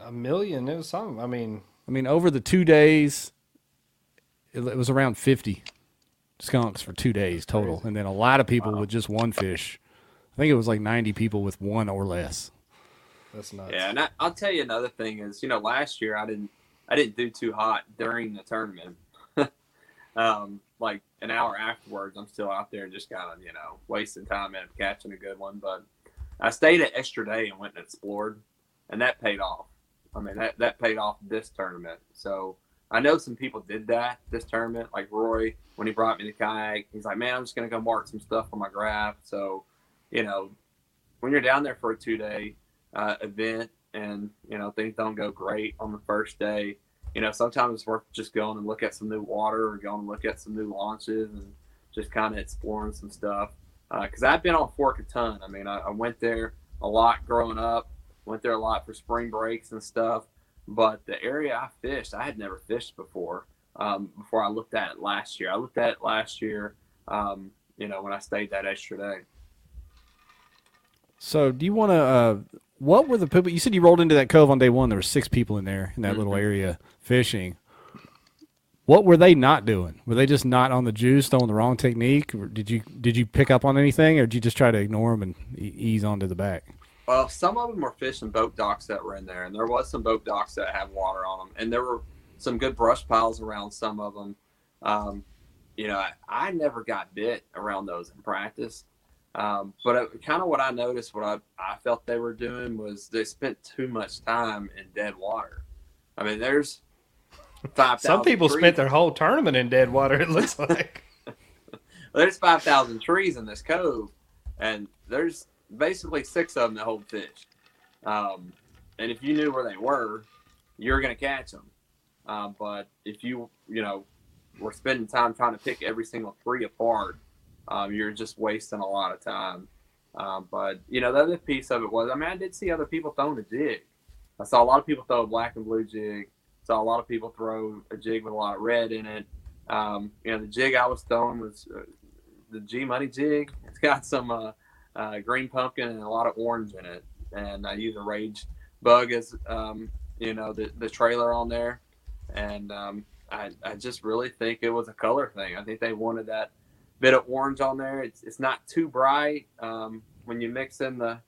A million. It was some. I mean, I mean, over the two days, it, it was around 50 skunks for two days total, and then a lot of people with just one fish. I think it was like 90 people with one or less. that's nuts. Yeah, and I, I'll tell you another thing is, you know, last year I didn't, I didn't do too hot during the tournament. um, like an hour afterwards, I'm still out there and just kind of, you know, wasting time and catching a good one. But I stayed an extra day and went and explored, and that paid off. I mean, that that paid off this tournament. So I know some people did that this tournament, like Roy when he brought me the kayak. He's like, man, I'm just gonna go mark some stuff on my graph. So, you know, when you're down there for a two day uh, event and you know things don't go great on the first day you know sometimes it's worth just going and look at some new water or going and look at some new launches and just kind of exploring some stuff because i've been on fork a ton i mean I, I went there a lot growing up went there a lot for spring breaks and stuff but the area i fished i had never fished before um, before i looked at it last year i looked at it last year um, you know when i stayed that extra day So, do you want to? Uh, what were the people? You said you rolled into that cove on day one. There were six people in there in that little Mhm. area fishing. What were they not doing? Were they just not on the juice, throwing the wrong technique? Or did you did you pick up on anything, or did you just try to ignore them and ease onto the back? Well, some of them were fishing boat docks that were in there, and there was some boat docks that had water on them, and there were some good brush piles around some of them. Um, you know, I, I never got bit around those in practice, um, but kind of what I noticed, what I, I felt they were doing was they spent too much time in dead water. I mean, there's five. Some people spent their whole tournament in dead water. It looks like. there's 5,000 trees in this cove, and there's basically six of them that hold fish. Um, and if you knew where they were, you're going to catch them. Uh, but if you, you know, were spending time trying to pick every single three apart, um, you're just wasting a lot of time. Um, but, you know, the other piece of it was, I mean, I did see other people throwing a jig. I saw a lot of people throw a black and blue jig. Saw a lot of people throw a jig with a lot of red in it. Um, you know, the jig I was throwing was uh, the G Money jig. It's got some uh, uh, green pumpkin and a lot of orange in it. And I use a Rage Bug as, um, you know, the, the trailer on there. And um, I, I just really think it was a color thing. I think they wanted that bit of orange on there. It's, it's not too bright um, when you mix in the.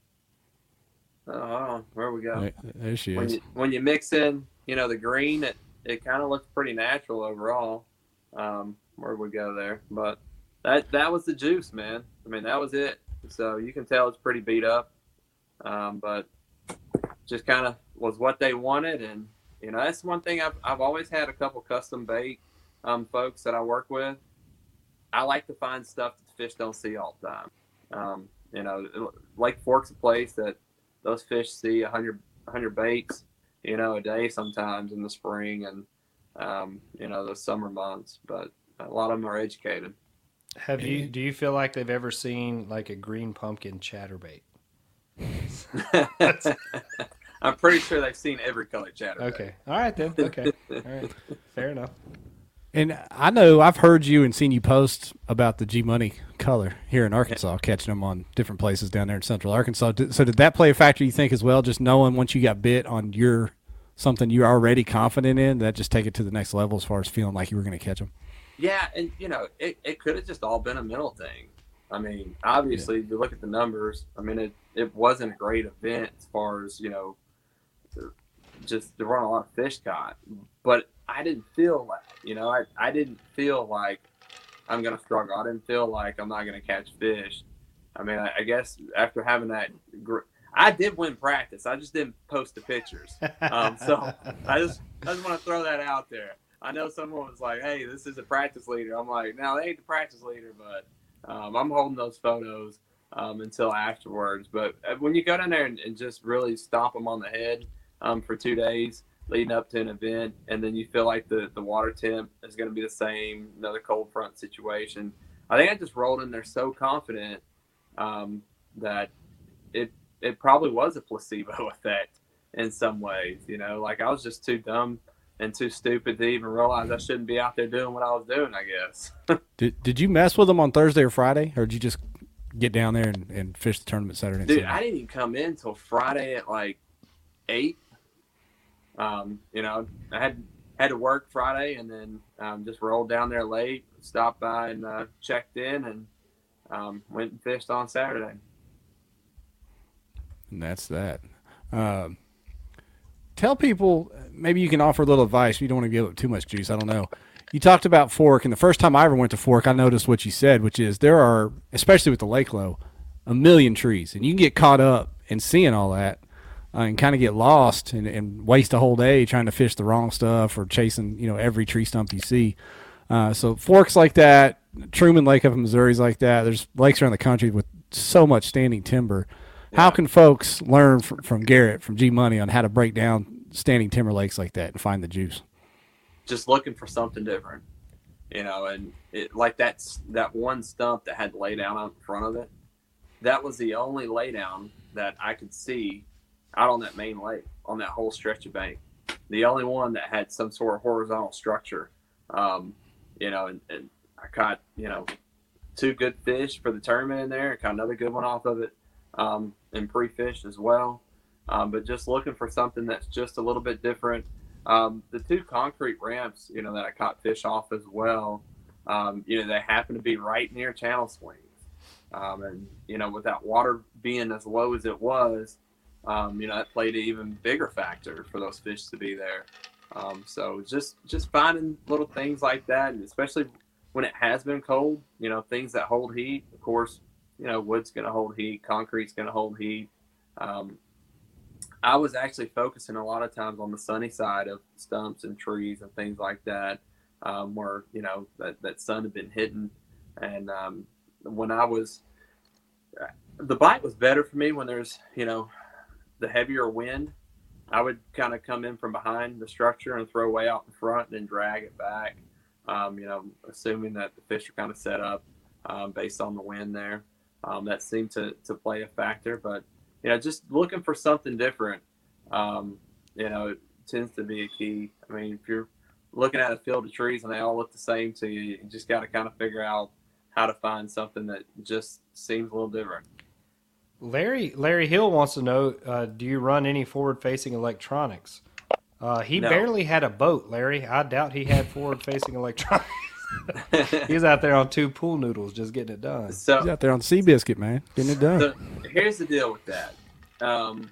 Oh. Where we go? There she when is. you when you mix in, you know, the green, it it kind of looks pretty natural overall. Um, where we go there. But that that was the juice, man. I mean, that was it. So you can tell it's pretty beat up, um, but just kind of was what they wanted, and you know that's one thing I've I've always had a couple custom bait um, folks that I work with. I like to find stuff that the fish don't see all the time. Um, you know, Lake Fork's a place that those fish see 100, 100 baits, you know, a day sometimes in the spring and, um, you know, the summer months. But a lot of them are educated. Have you? Do you feel like they've ever seen like a green pumpkin chatterbait? I'm pretty sure they've seen every color chatterbait. Okay. All right then. Okay. All right. Fair enough. And I know I've heard you and seen you post about the G Money color here in Arkansas, catching them on different places down there in Central Arkansas. So did that play a factor? You think as well? Just knowing once you got bit on your something you're already confident in, that just take it to the next level as far as feeling like you were going to catch them. Yeah, and you know, it, it could have just all been a mental thing. I mean, obviously, yeah. if you look at the numbers, I mean, it, it wasn't a great event as far as, you know, just there weren't a lot of fish caught. But I didn't feel like, you know, I, I didn't feel like I'm going to struggle. I didn't feel like I'm not going to catch fish. I mean, I, I, guess after having that, gr- I did win practice. I just didn't post the pictures. Um, so I just, I just want to throw that out there. I know someone was like, "Hey, this is a practice leader." I'm like, "No, they ain't the practice leader, but um, I'm holding those photos um, until afterwards." But uh, when you go down there and, and just really stomp them on the head um, for two days leading up to an event, and then you feel like the the water temp is going to be the same, another cold front situation. I think I just rolled in there so confident um, that it it probably was a placebo effect in some ways. You know, like I was just too dumb and too stupid to even realize I shouldn't be out there doing what I was doing. I guess. did Did you mess with them on Thursday or Friday, or did you just get down there and, and fish the tournament Saturday? Dude, I didn't even come in until Friday at like eight. Um, you know, I had had to work Friday and then um, just rolled down there late, stopped by and uh, checked in, and um, went and fished on Saturday. And that's that. Um, tell people maybe you can offer a little advice. You don't want to give up too much juice. I don't know. You talked about Fork, and the first time I ever went to Fork, I noticed what you said, which is there are, especially with the lake low, a million trees, and you can get caught up in seeing all that uh, and kind of get lost and, and, waste a whole day trying to fish the wrong stuff or chasing you know every tree stump you see. Uh, so forks like that, Truman Lake up in Missouri is like that. There's lakes around the country with so much standing timber. Yeah. How can folks learn from, from Garrett from G Money on how to break down standing timber lakes like that and find the juice? Just looking for something different, you know, and it like that's that one stump that had lay down out in front of it. That was the only laydown that I could see out on that main lake on that whole stretch of bank. The only one that had some sort of horizontal structure, um, you know, and, and I caught you know two good fish for the tournament in there. Caught another good one off of it, um, and pre-fished as well. Um, but just looking for something that's just a little bit different. Um, the two concrete ramps, you know, that I caught fish off as well, um, you know, they happen to be right near channel swings. Um, and, you know, with that water being as low as it was, um, you know, that played an even bigger factor for those fish to be there. So just just finding little things like that, and especially when it has been cold, you know, things that hold heat. Of course, you know, wood's going to hold heat, concrete's going to hold heat. Um, I was actually focusing a lot of times on the sunny side of stumps and trees and things like that, um, where you know that that sun had been hitting. And um, when I was, the bite was better for me when there's you know the heavier wind. I would kind of come in from behind the structure and throw way out in front and then drag it back. Um, you know, assuming that the fish are kind of set up um, based on the wind there. Um, that seemed to, to play a factor, but you know, just looking for something different, um, you know, it tends to be a key. I mean, if you're looking at a field of trees and they all look the same to you, you just got to kind of figure out how to find something that just seems a little different. Larry Larry Hill wants to know: uh, Do you run any forward-facing electronics? Uh, he no. barely had a boat, Larry. I doubt he had forward-facing electronics. He's out there on two pool noodles, just getting it done. So He's out there on sea biscuit, man, getting it done. So here's the deal with that. Um,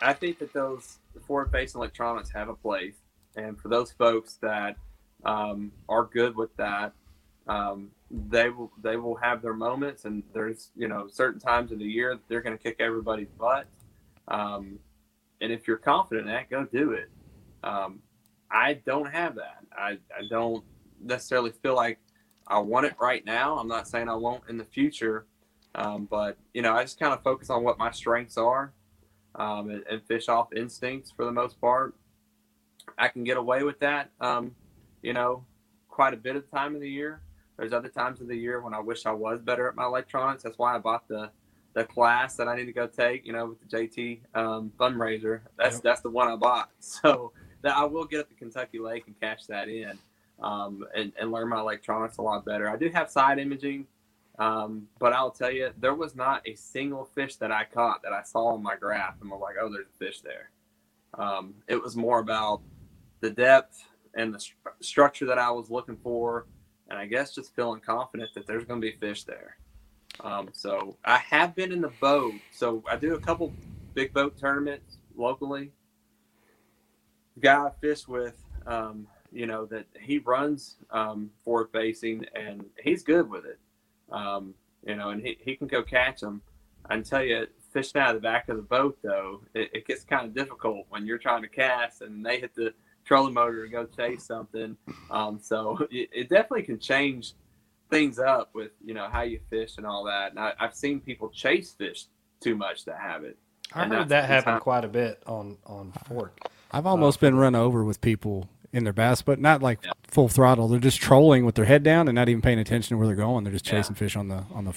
I think that those forward-facing electronics have a place, and for those folks that um, are good with that. Um, they will they will have their moments, and there's you know certain times of the year that they're going to kick everybody's butt. Um, and if you're confident in that, go do it. Um, I don't have that. I, I don't necessarily feel like I want it right now. I'm not saying I won't in the future, um, but you know I just kind of focus on what my strengths are um, and, and, fish off instincts for the most part. I can get away with that, um, you know, quite a bit of the time of the year. There's other times of the year when I wish I was better at my electronics. That's why I bought the the class that I need to go take, you know, with the JT um, fundraiser. That's yep. that's the one I bought. So that I will get at the Kentucky Lake and cash that in um, and, and learn my electronics a lot better. I do have side imaging, um, but I'll tell you, there was not a single fish that I caught that I saw on my graph and was like, oh, there's a fish there. Um, it was more about the depth and the st- structure that I was looking for, and I guess just feeling confident that there's going to be fish there. Um, so I have been in the boat. So I do a couple big boat tournaments locally. Guy I fish with, um, you know, that he runs um, forward facing and he's good with it. Um, you know, and he, he can go catch them. I can tell you, fishing out of the back of the boat, though, it, it gets kind of difficult when you're trying to cast and they hit the trolling motor to go chase something. Um, so it, it definitely can change things up with you know how you fish and all that. And I, have seen people chase fish too much to have it. I heard that happen quite a bit on on fork. I've almost uh, been run over with people in their bass, but not like yeah. full throttle. They're just trolling with their head down and not even paying attention to where they're going. They're just chasing yeah. fish on the on the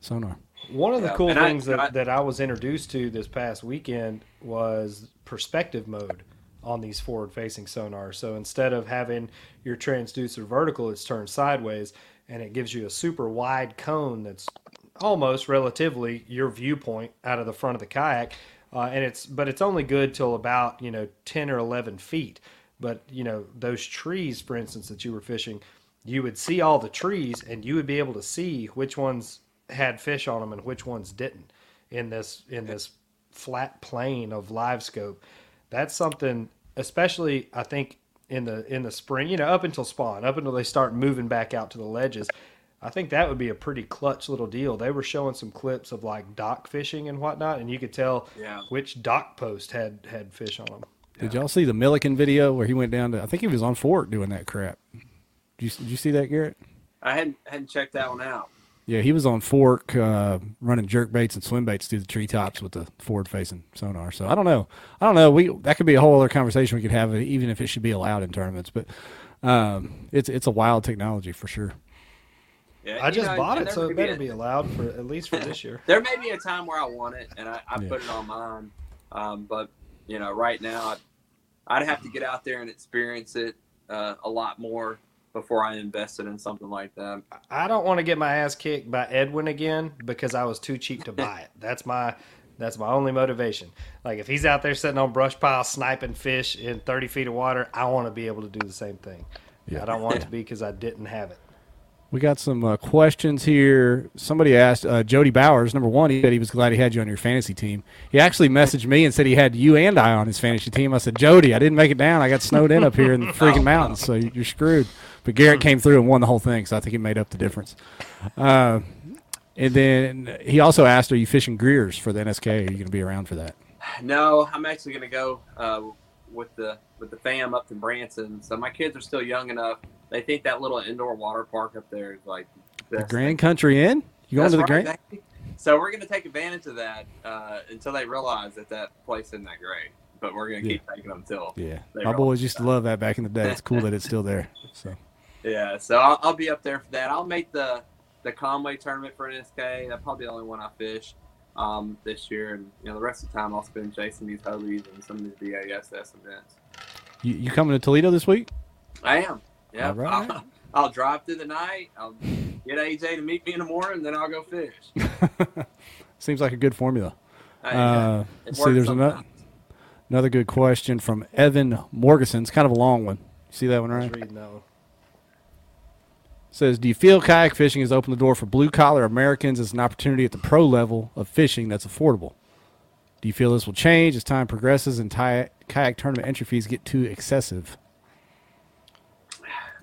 sonar. One of the yeah, cool things I, that, I, that I was introduced to this past weekend was perspective mode on these forward facing sonars. So instead of having your transducer vertical, it's turned sideways and it gives you a super wide cone that's almost relatively your viewpoint out of the front of the kayak. Uh, and it's but it's only good till about you know 10 or 11 feet but you know those trees for instance that you were fishing you would see all the trees and you would be able to see which ones had fish on them and which ones didn't in this in this flat plane of live scope that's something especially i think in the in the spring, you know, up until spawn, up until they start moving back out to the ledges. I think that would be a pretty clutch little deal. They were showing some clips of like dock fishing and whatnot, and you could tell yeah. which dock post had had fish on them. Did y'all see the Milliken video where he went down to? I think he was on Fork doing that crap. Did you, did you see that, Garrett? I hadn't hadn't checked that one out. Yeah, he was on fork uh, running jerk baits and swim baits through the treetops with the forward facing sonar. So I don't know. I don't know. We that could be a whole other conversation we could have, even if it should be allowed in tournaments. But um, it's it's a wild technology for sure. Yeah, I just know, bought it, so it better be, allowed for at least for this year. there may be a time where I want it, and I, I yeah. put it on mine. Um, but you know, right now, I'd, I'd, have to get out there and experience it uh, a lot more before I invested in something like that. I don't want to get my ass kicked by Edwin again because I was too cheap to buy it. That's my that's my only motivation. Like if he's out there sitting on brush pile sniping fish in 30 feet of water, I want to be able to do the same thing. Yeah. I don't want it to be because I didn't have it. We got some uh, questions here. Somebody asked uh, Jody Bowers. Number one, he said he was glad he had you on your fantasy team. He actually messaged me and said he had you and I on his fantasy team. I said, Jody, I didn't make it down. I got snowed in up here in the freaking mountains, so you're screwed. But Garrett came through and won the whole thing, so I think he made up the difference. Uh, and then he also asked, "Are you fishing Greers for the NSK? Are you going to be around for that?" No, I'm actually going to go uh, with the with the fam up to Branson. So my kids are still young enough. They think that little indoor water park up there is like the Grand Country Inn. You going That's to the right, Grand? Exactly. So we're going to take advantage of that uh, until they realize that that place isn't that great. But we're going to keep yeah. taking them till. Yeah, my boys used to love that back in the day. It's cool that it's still there. So. Yeah, so I'll, I'll, be up there for that. I'll make the the Conway tournament for NSK. That's probably the only one I fish um, this year, and you know the rest of the time I'll spend chasing these Hobies and some of these BASS events. You, you coming to Toledo this week? I am. Yeah, right. I'll, I'll, drive through the night. I'll get AJ to meet me in the morning, then I'll go fish. Seems like a good formula. Uh, see, there's another, another good question from Evan Morgeson. It's kind of a long one. You see that one, right? Reading that one. Says, do you feel kayak fishing has opened the door for blue collar Americans as an opportunity at the pro level of fishing that's affordable? Do you feel this will change as time progresses and kayak tournament entry fees get too excessive?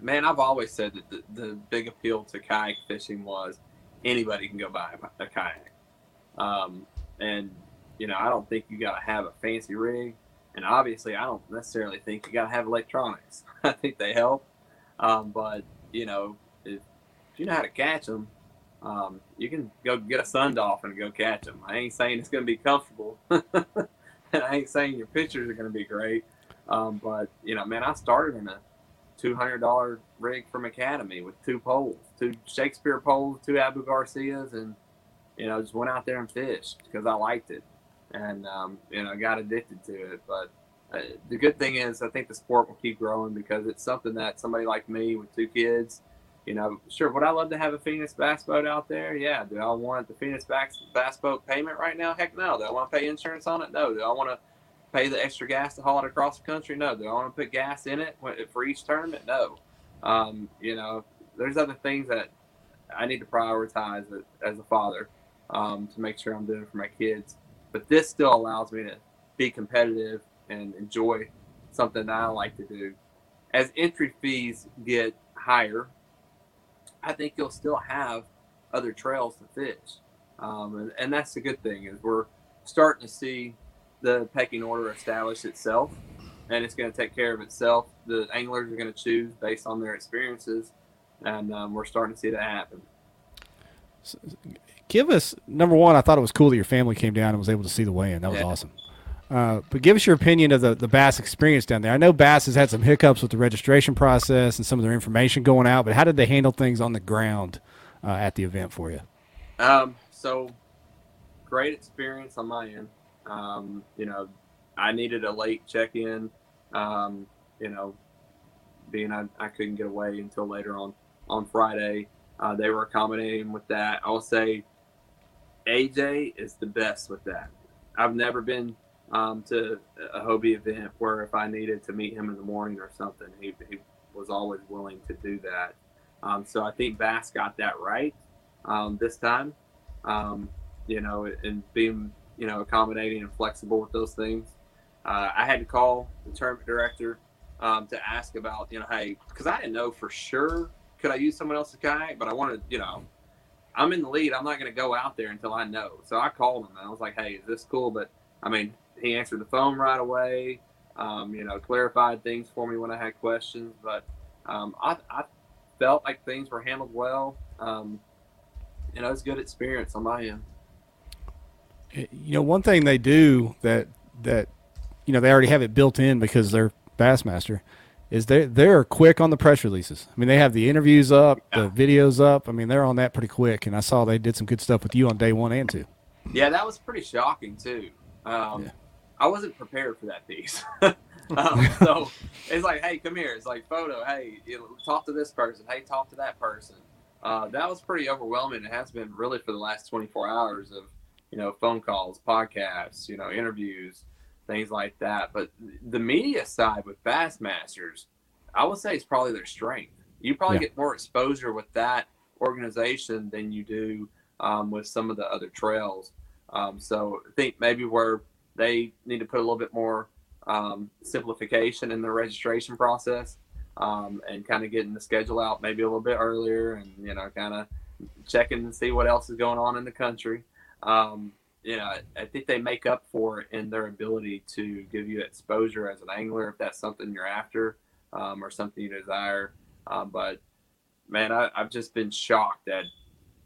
Man, I've always said that the, the big appeal to kayak fishing was anybody can go buy a, kayak. Um, and, you know, I don't think you got to have a fancy rig. And obviously, I don't necessarily think you got to have electronics. I think they help. Um, but, you know, if, if you know how to catch them, um, you can go get a sun dolphin and go catch them. I ain't saying it's going to be comfortable. and I ain't saying your pictures are going to be great. Um, but, you know, man, I started in a $200 rig from Academy with two poles, two Shakespeare poles, two Abu Garcias, and, you know, just went out there and fished because I liked it. And, um, you know, got addicted to it. But uh, the good thing is, I think the sport will keep growing because it's something that somebody like me with two kids, you know, sure, would I love to have a Phoenix bass boat out there? Yeah. Do I want the Phoenix bass, bass boat payment right now? Heck no. Do I want to pay insurance on it? No. Do I want to pay the extra gas to haul it across the country? No. Do I want to put gas in it for each tournament? No. Um, you know, there's other things that I need to prioritize as a father um, to make sure I'm doing for my kids. But this still allows me to be competitive and enjoy something that I like to do. As entry fees get higher, I think you'll still have other trails to fish. Um, and, and that's the good thing is we're starting to see the pecking order establish itself and it's going to take care of itself. The anglers are going to choose based on their experiences, and um, we're starting to see that happen. Give us number one. I thought it was cool that your family came down and was able to see the weigh-in. That was yeah. awesome. Uh, but give us your opinion of the, the Bass experience down there. I know Bass has had some hiccups with the registration process and some of their information going out, but how did they handle things on the ground uh, at the event for you? Um, so great experience on my end. Um, you know, I needed a late check in. Um, you know, being I, I couldn't get away until later on on Friday. Uh, they were accommodating with that. I'll say AJ is the best with that. I've never been um, to a Hobie event where if I needed to meet him in the morning or something, he, he was always willing to do that. Um, so I think Bass got that right um, this time. Um, you know, and being you know accommodating and flexible with those things. Uh, I had to call the tournament director um, to ask about you know hey because I didn't know for sure could I use someone else's kayak, but I wanted you know I'm in the lead. I'm not going to go out there until I know. So I called him and I was like, hey, is this cool? But I mean, he answered the phone right away. Um, you know, clarified things for me when I had questions. But um, I, I, felt like things were handled well. Um, you know, it's good experience on my end. You know, one thing they do that that you know they already have it built in because they're Bassmaster is they they're quick on the press releases. I mean, they have the interviews up, the videos up. I mean, they're on that pretty quick. And I saw they did some good stuff with you on day one and two. Yeah, that was pretty shocking too. Um, yeah. I wasn't prepared for that piece. um, so it's like, hey, come here. It's like photo. Hey, you know, talk to this person. Hey, talk to that person. Uh, that was pretty overwhelming. It has been really for the last 24 hours of, you know, phone calls, podcasts, you know, interviews, things like that. But the media side with Bassmasters, I would say it's probably their strength. You probably yeah. get more exposure with that organization than you do um, with some of the other trails. Um, so I think maybe where they need to put a little bit more um, simplification in the registration process um, and kind of getting the schedule out maybe a little bit earlier and you know kind of checking and see what else is going on in the country um, you know i think they make up for it in their ability to give you exposure as an angler if that's something you're after um, or something you desire um, but man I, i've just been shocked at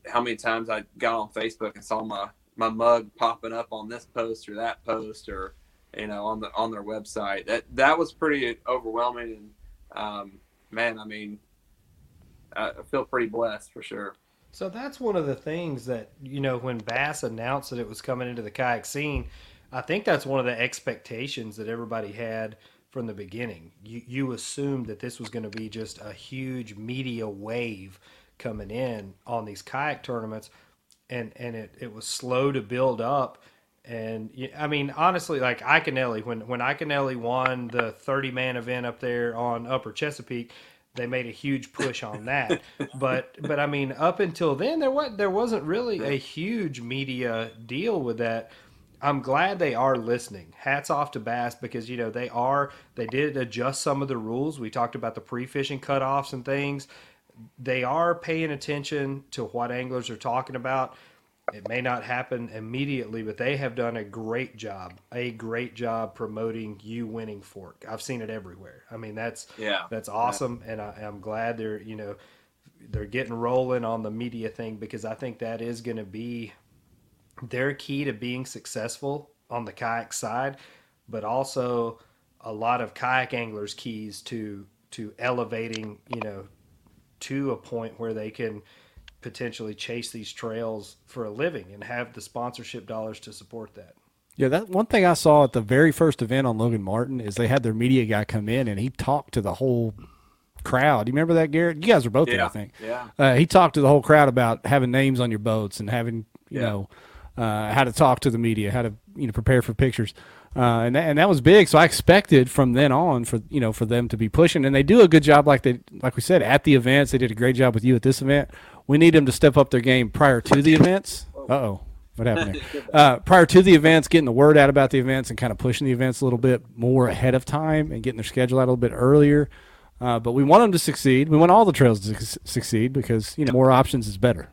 how many times i got on facebook and saw my my mug popping up on this post or that post or you know on the on their website. That that was pretty overwhelming and um, man, I mean, I feel pretty blessed for sure. So that's one of the things that you know when Bass announced that it was coming into the kayak scene. I think that's one of the expectations that everybody had from the beginning. You you assumed that this was going to be just a huge media wave coming in on these kayak tournaments and and it, it was slow to build up. And I mean, honestly, like Iaconelli, when when Iaconelli won the 30 man event up there on Upper Chesapeake, they made a huge push on that. but but I mean, up until then, there was there wasn't really a huge media deal with that. I'm glad they are listening. Hats off to Bass because you know they are they did adjust some of the rules. We talked about the pre-fishing cutoffs and things. They are paying attention to what anglers are talking about. It may not happen immediately, but they have done a great job, a great job promoting you winning fork. I've seen it everywhere. I mean, that's Yeah. that's awesome, and I, I'm glad they're you know they're getting rolling on the media thing because I think that is going to be their key to being successful on the kayak side, but also a lot of kayak anglers' keys to to elevating, you know, to a point where they can potentially chase these trails for a living and have the sponsorship dollars to support that. Yeah, that one thing I saw at the very first event on Logan Martin is they had their media guy come in and he talked to the whole crowd. You remember that, Garrett? You guys were both there, I think. yeah. Uh, he talked to the whole crowd about having names on your boats and having, you Yeah. know, uh, how to talk to the media, how to you know prepare for pictures, uh, and that, and that was big. So I expected from then on for you know for them to be pushing, and they do a good job, like they like we said at the events. They did a great job with you at this event. We need them to step up their game prior to the events. Uh oh. What happened there? Uh, prior to the events, getting the word out about the events and kind of pushing the events a little bit more ahead of time and getting their schedule out a little bit earlier. Uh, but we want them to succeed. We want all the trails to su- succeed because you know more options is better.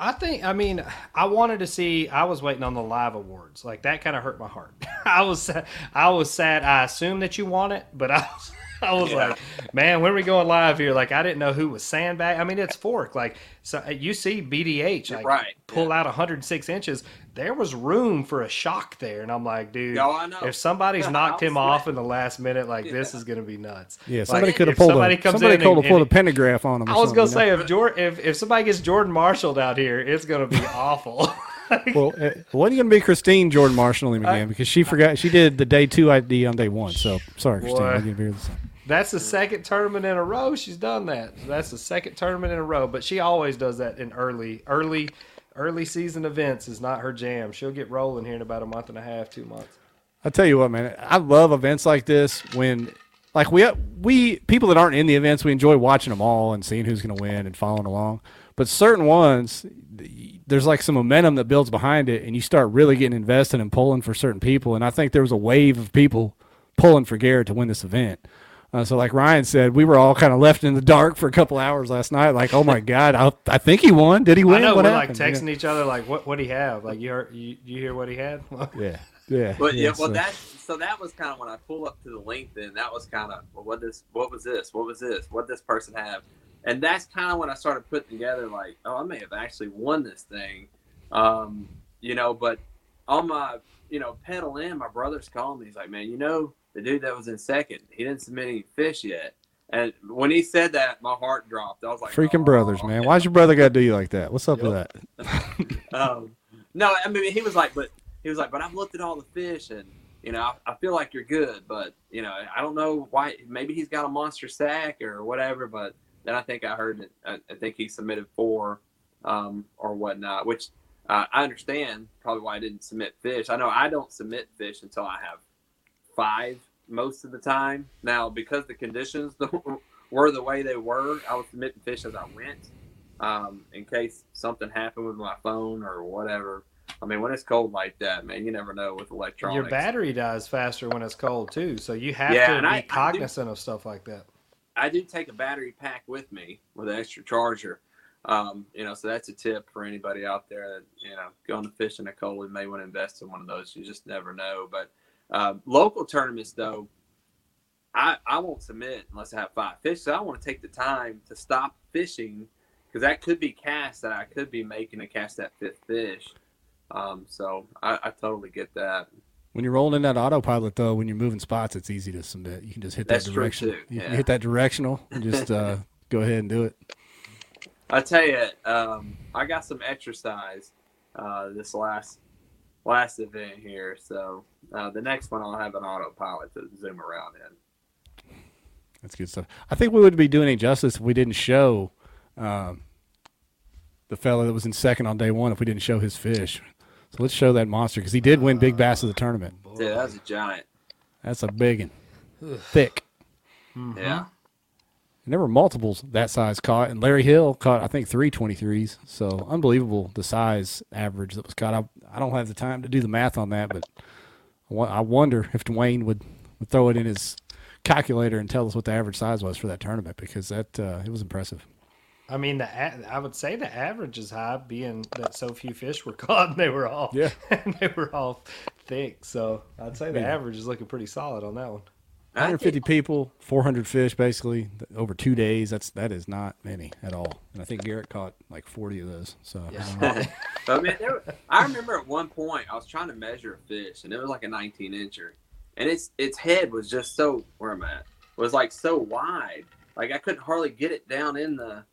I think. I mean, I wanted to see. I was waiting on the live awards. Like that kind of hurt my heart. I was. I was sad. I assumed that you won it, but I was. I was like, man, when are we going live here? Like, I didn't know who was sandbag. I mean, it's fork. Like, so you see BDH like Right, pull out 106 inches. There was room for a shock there, and I'm like, dude, if somebody's knocked was him off in the last minute, like this is gonna be nuts. Yeah, Like, somebody could have pulled somebody a comes somebody in could and- have pulled a pentagraph on him. I was gonna something, you say if Jordan, if, if somebody gets Jordan Marshalled out here, it's gonna be awful. well, it wasn't going to be Christine Jordan Marshall him again because she forgot she did the day two ID on day one. So sorry, Christine. That's the second tournament in a row she's done that. That's the second tournament in a row, but she always does that in early, early, early season events. Is not her jam. She'll get rolling here in about a month and a half, two months. I tell you what, man, I love events like this when, like we we people that aren't in the events, we enjoy watching them all and seeing who's going to win and following along. But certain ones, there's like some momentum that builds behind it, and you start really getting invested and pulling for certain people. And I think there was a wave of people pulling for Garrett to win this event. Uh, so, like Ryan said, we were all kind of left in the dark for a couple hours last night. Like, oh my God, I, I think he won. Did he win? I know what we're happened? like texting each other, like, "What? What he have? Like, you heard, you, you hear what he had?" Yeah, yeah. But yeah, well, so- that so that was kind of when I pull up to the LinkedIn. That was kind of well, what this, what was this, what was this, what this person have, and that's kind of when I started putting together like, oh, I may have actually won this thing, um, you know. But on my, you know, pedal in, my brother's calling me. He's like, man, you know, the dude that was in second, he didn't submit any fish yet. And when he said that, my heart dropped. I was like, Freaking oh, brothers, man. Why's your brother got to do you like that? What's up with that? um, no, I mean he was like, but he was like, but I've looked at all the fish and you know I, I feel like you're good, but you know I don't know why. Maybe he's got a monster sack or whatever. But then I think I heard that I, I think he submitted four um, or whatnot, which uh, I understand probably why I didn't submit fish. I know I don't submit fish until I have five most of the time. Now because the conditions were the way they were, I was submitting fish as I went um, in case something happened with my phone or whatever. I mean, when it's cold like that, man, you never know with electronics. Your battery dies faster when it's cold too, so you have Yeah, to be I- I do- cognizant of stuff like that. I do take a battery pack with me with an extra charger. Um, you know, so that's a tip for anybody out there that you know going to fish in a cold and may want to invest in one of those. You just never know. But uh, local tournaments, though, I I won't submit unless I have five fish. So I want to take the time to stop fishing because that could be cast that I could be making to catch that fifth fish. Um, so I, I totally get that. When you're rolling in that autopilot, though, when you're moving spots, it's easy to submit. You can just hit That's that true, direction. too. You can hit that directional and just uh, go ahead and do it. I tell you, um, I got some exercise uh, this last last event here. So uh, the next one I'll have an autopilot to zoom around in. That's good stuff. I think we would be doing it justice if we didn't show um, the fella that was in second on day one if we didn't show his fish. So let's show that monster because he did win big bass of the tournament. Yeah, that was a giant. That's a big one, thick. Yeah. And there were multiples that size caught, and Larry Hill caught I think three twenty threes. So unbelievable the size average that was caught. I, I don't have the time to do the math on that, but I wo- I wonder if Dwayne would, would throw it in his calculator and tell us what the average size was for that tournament because that uh, it was impressive. I mean, the I would say the average is high, being that so few fish were caught and they were all Yeah. they were all thick. So I'd say the Yeah. average is looking pretty solid on that one. I 150 think- people, 400 fish, basically over two days. That's that is not many at all. And I think Garrett caught like 40 of those. So I. But man, there, were- I remember at one point I was trying to measure a fish, and it was like a 19 incher, and its its head was just so where I'm at was like so wide, like I couldn't hardly get it down in the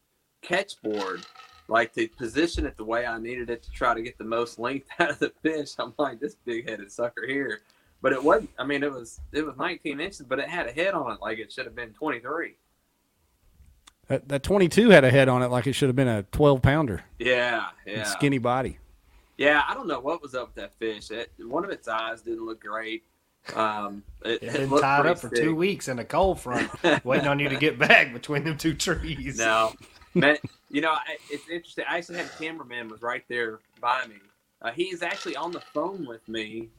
catch board, like to position it the way I needed it to try to get the most length out of the fish. I'm like this big headed sucker here, but it wasn't. I mean, it was it was 19 inches, but it had a head on it like it should have been 23. that, that 22 had a head on it like it should have been a 12 pounder. Yeah, yeah. Skinny body. Yeah, I don't know what was up with that fish. It, one of its eyes didn't look great. Um, it, It it been tied up for sick. two weeks in a cold front, waiting on you to get back between them two trees. No, man, you know I, it's interesting. I actually had a cameraman was right there by me. Uh, he's actually on the phone with me.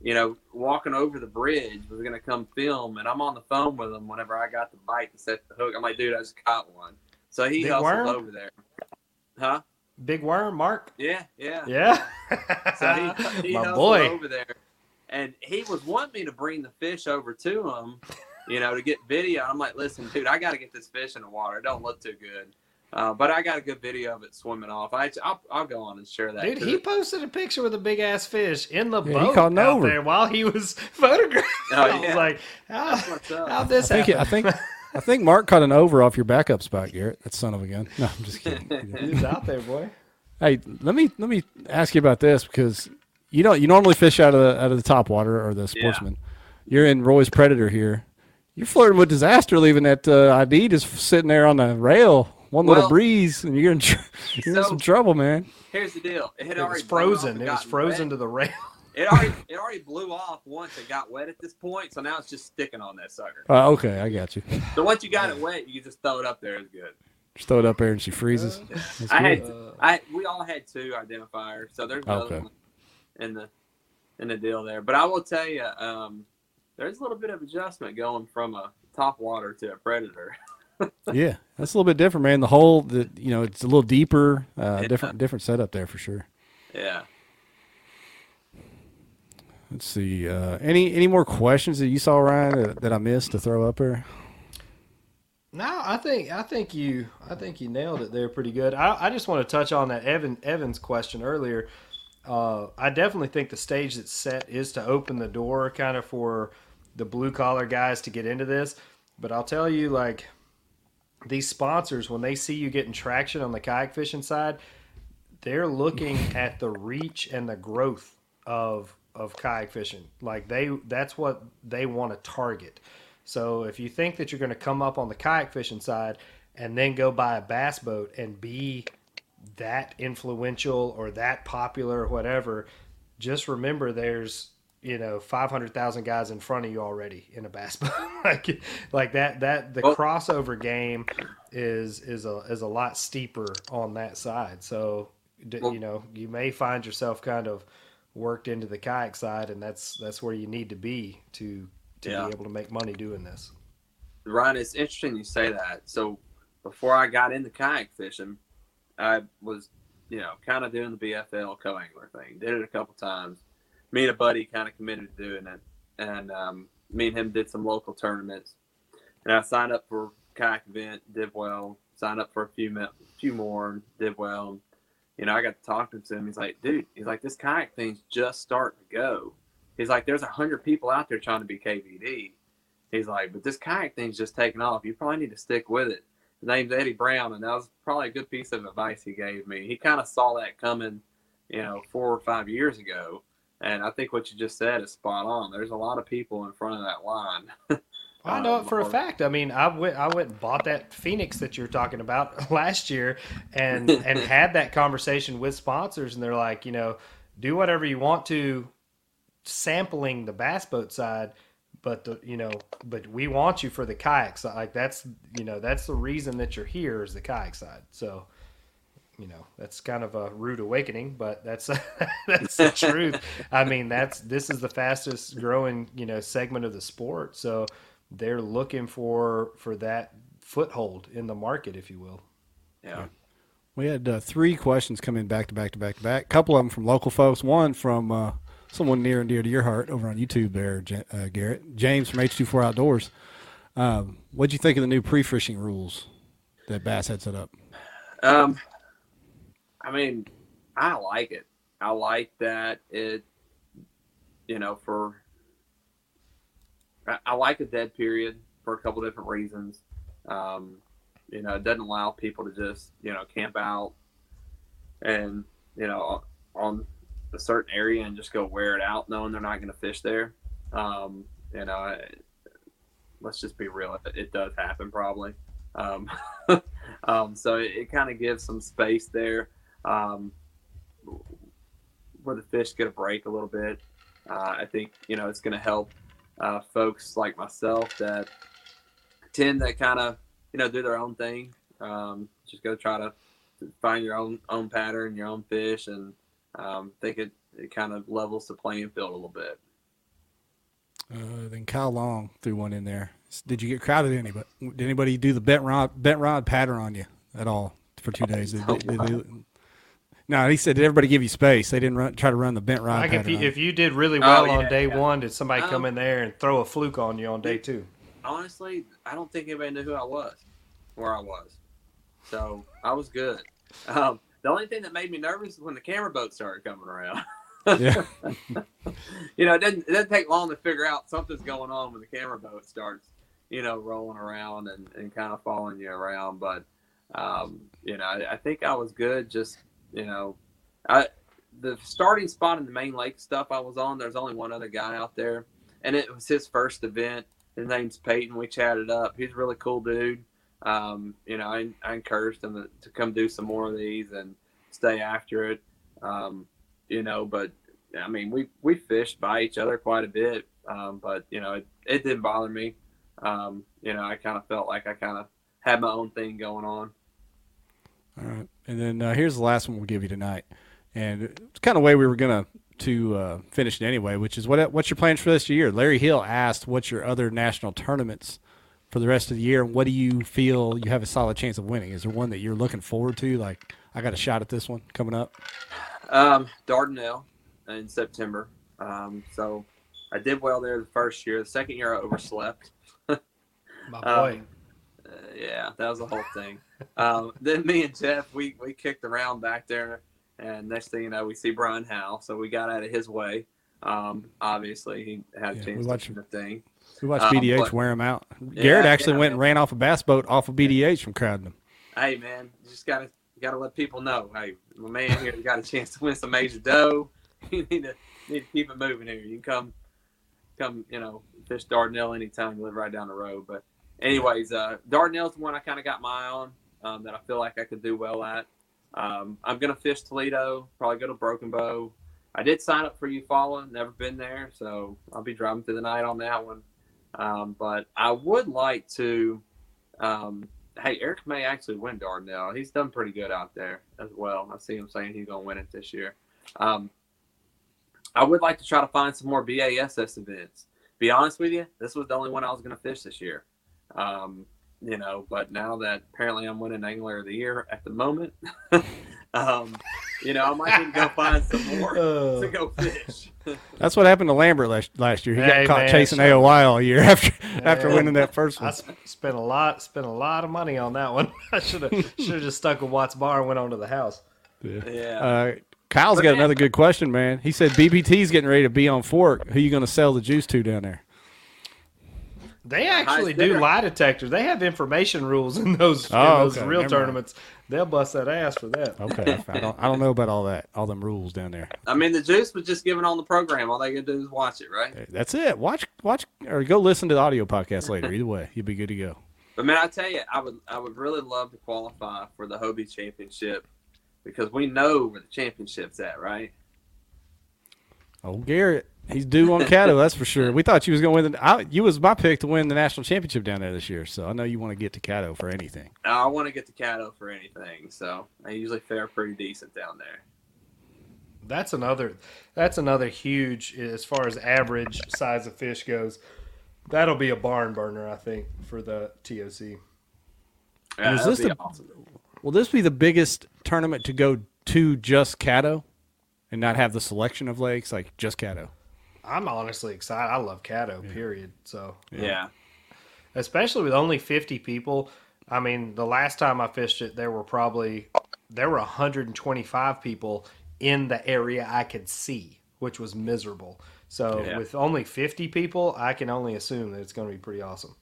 You know, walking over the bridge was gonna come film, and I'm on the phone with him whenever I got the bite to set the hook. I'm like, dude, I just caught one. So he Big hustles worm? over there. Huh? Big worm, Mark. Yeah, yeah. Yeah, So he, he my boy. over there, and he was wanting me to bring the fish over to him, you know, to get video. I'm like, listen, dude, I got to get this fish in the water. It don't look too good, uh, but I got a good video of it swimming off. I, I'll, I'll go on and share that. Dude, too. he posted a picture with a big ass fish in the Yeah, boat out over. there while he was photographing. Oh, I was like, how, That's what's how'd this I think happen? I think I think Mark caught an over off your backup spot, Garrett. That son of a gun. No, I'm just kidding. He's out there, boy. hey, let me let me ask you about this because you don't you normally fish out of the out of the top water or the sportsman. You're in Roy's Predator here. You're flirting with disaster, leaving that uh, ID just sitting there on the rail. One little breeze, and you're in tr- you're in some trouble, man. Here's the deal. It had It was already blown frozen. It was frozen wet. to the rail. It already it already blew off once it got wet at this point, so now it's just sticking on that sucker. Uh, okay, I got you. So once you got it wet, you can just throw it up there. It's good. Just throw it up there and she freezes. That's I good. had I we all had two identifiers, so there's another Okay. one in the in the deal there. But I will tell you, um, there's a little bit of adjustment going from a top water to a predator. Yeah, that's a little bit different, man. The whole, the you know, it's a little deeper, uh, Yeah. different, different setup there for sure. yeah. Let's see. Uh, any any more questions that you saw, Ryan, that, that I missed to throw up there? No, I think I think you I think you nailed it there pretty good. I, I just want to touch on that Evan Evans question earlier. Uh, I definitely think the stage that's set is to open the door kind of for the blue collar guys to get into this. But I'll tell you, like these sponsors, when they see you getting traction on the kayak fishing side, they're looking at the reach and the growth of of kayak fishing. Like they that's what they want to target. So if you think that you're going to come up on the kayak fishing side and then go buy a bass boat and be that influential or that popular or whatever, just remember there's you know 500,000 guys in front of you already in a bass boat. like like that that the Well- crossover game is is a is a lot steeper on that side. So Well- you know, you may find yourself kind of worked into the kayak side and that's that's where you need to be to to Yeah. be able to make money doing this. Ryan, it's interesting you say that. So before I got into kayak fishing, I was, you know, kind of doing the BFL co-angler thing. Did it a couple times. Me and a buddy kind of committed to doing it, and um, me and him did some local tournaments. And I signed up for kayak event, did well. Signed up for a few, mi- few more, did well. You know, I got to talking to him. He's like, dude, he's like, this kayak thing's just starting to go. He's like, there's a hundred people out there trying to be KVD. He's like, but this kayak thing's just taking off. You probably need to stick with it. His name's Eddie Brown, and that was probably a good piece of advice he gave me. He kind of saw that coming, you know, four or five years ago. And I think what you just said is spot on. There's a lot of people in front of that line. I know it for a fact. I mean, I went I went and bought that Phoenix that you're talking about last year, and and had that conversation with sponsors, and they're like, you know, do whatever you want to, sampling the bass boat side, but but the you know, but we want you for the kayak side. Like that's you know that's the reason that you're here is the kayak side. So you know that's kind of a rude awakening, but that's that's the truth. I mean that's this is the fastest growing you know segment of the sport, so they're looking for for that foothold in the market, if you will. Yeah. We had uh, three questions come in back to back to back to back. A couple of them from local folks. One from uh, someone near and dear to your heart over on YouTube there, uh, Garrett. James from H24 Outdoors. Um, what do you think of the new pre-fishing rules that Bass had set up? Um, I mean, I like it. I like that it, you know, for I, I like a dead period for a couple different reasons. Um, you know, it doesn't allow people to just you know camp out and you know on a certain area and just go wear it out, knowing they're not going to fish there. Um, you know, I, let's just be real. It, it does happen probably. Um, um, so it, it kind of gives some space there um, where the fish get a break a little bit. Uh, I think you know it's going to help uh, folks like myself that tend to kind of you know do their own thing. Um, just go try to find your own own pattern, your own fish, and um, think it, it kind of levels the playing field a little bit. Uh, then Kyle Long threw one in there. Did you get crowded? Anybody? Did anybody do the bent rod bent rod pattern on you at all for two days? Did, did, did no, he said. Did everybody give you space? They didn't run, try to run the bent rod Like if you, if you did really well Oh, on day yeah. one, did somebody come Um, in there and throw a fluke on you on day two? honestly, I don't think anybody knew who I was, where I was. So I was good. Um, the only thing that made me nervous is when the camera boat started coming around. yeah. you know, it doesn't, it doesn't take long to figure out something's going on when the camera boat starts, you know, rolling around and, and kind of following you around. But, um, you know, I, I think I was good. Just, you know, I, the starting spot in the main lake stuff I was on, there's only one other guy out there, and it was his first event. His name's Peyton. We chatted up. He's a really cool dude. Um, you know, I, I encouraged him to, to come do some more of these and stay after it. Um, you know, but I mean, we we fished by each other quite a bit, um, but you know, it, it didn't bother me. Um, you know, I kind of felt like I kind of had my own thing going on. All right, and then uh, here's the last one we'll give you tonight, and it's kind of the way we were gonna to uh, finish it anyway, which is what what's your plans for this year? Larry Hill asked, "What's your other national tournaments for the rest of the year? And what do you feel you have a solid chance of winning? Is there one that you're looking forward to? Like, I got a shot at this one coming up. Um, Dardanelle in September. Um, so I did well there the first year. The second year I overslept. My Um, boy. Uh, yeah, that was the whole thing. Um, then me and Jeff, we, we kicked around back there, and next thing you know, we see Brian Howe. So we got out of his way. Um, obviously, he had a Yeah, chance we to watched win the thing. We watched Um, BDH but- wear him out. Garrett actually yeah, went and ran off a bass boat off of BDH from crowding him. Hey, man, you just gotta gotta let people know. Hey, my man here got a chance to win some major dough. You need to need to keep it moving here. You can come come you know fish Dardanelle anytime you live right down the road. But anyways, uh, Dardanelle's the one I kind of got my eye on um, that I feel like I could do well at. Um, I'm gonna fish Toledo. Probably go to Broken Bow. I did sign up for Eufaula. Never been there, so I'll be driving through the night on that one. Um, but I would like to. Um, hey, Eric may actually win Dardanelle. He's done pretty good out there as well. I see him saying he's going to win it this year. Um, I would like to try to find some more BASS events. Be honest with you, this was the only one I was going to fish this year. Um, you know, but now that apparently I'm winning Angler of the Year at the moment, um, you know, I might need to go find some more Uh, to go fish. That's what happened to Lambert last, last year. He Hey, got caught man, chasing so- AOY all year after after winning that first one. I spent a lot spent a lot of money on that one. I should have should have just stuck with Watts Bar and went on to the house. yeah. Uh, Kyle's But got man- another good question, man. He said BBT's getting ready to be on Fork. Who you going to sell the juice to down there? They actually bidder. do lie detectors. They have information rules in those, Oh, in those okay, real never mind. tournaments. They'll bust that ass for that. Okay, I don't I don't know about all that, all them rules down there. I mean, the juice was just given on the program. All they got to do is watch it, right? That's it. Watch watch or go listen to the audio podcast later. Either way, you'll be good to go. But man, I tell you, I would I would really love to qualify for the Hobie Championship because we know where the championship's at, right? Oh, Garrett, He's due on Caddo, that's for sure. We thought you was going to win. The, I, you was my pick to win the national championship down there this year, so I know you want to get to Caddo for anything. I want to get to Caddo for anything, so I usually fare pretty decent down there. That's another. That's another huge as far as average size of fish goes. That'll be a barn burner, I think, for the TOC. Yeah, is this be the- awesome. Will this be the biggest tournament to go to just Caddo and not have the selection of lakes like just Caddo? I'm honestly excited. I love Caddo, period. So Yeah. especially with only 50 people. I mean, the last time I fished it, there were probably there were 125 people in the area I could see, which was miserable. So Yeah. with only 50 people, I can only assume that it's going to be pretty awesome.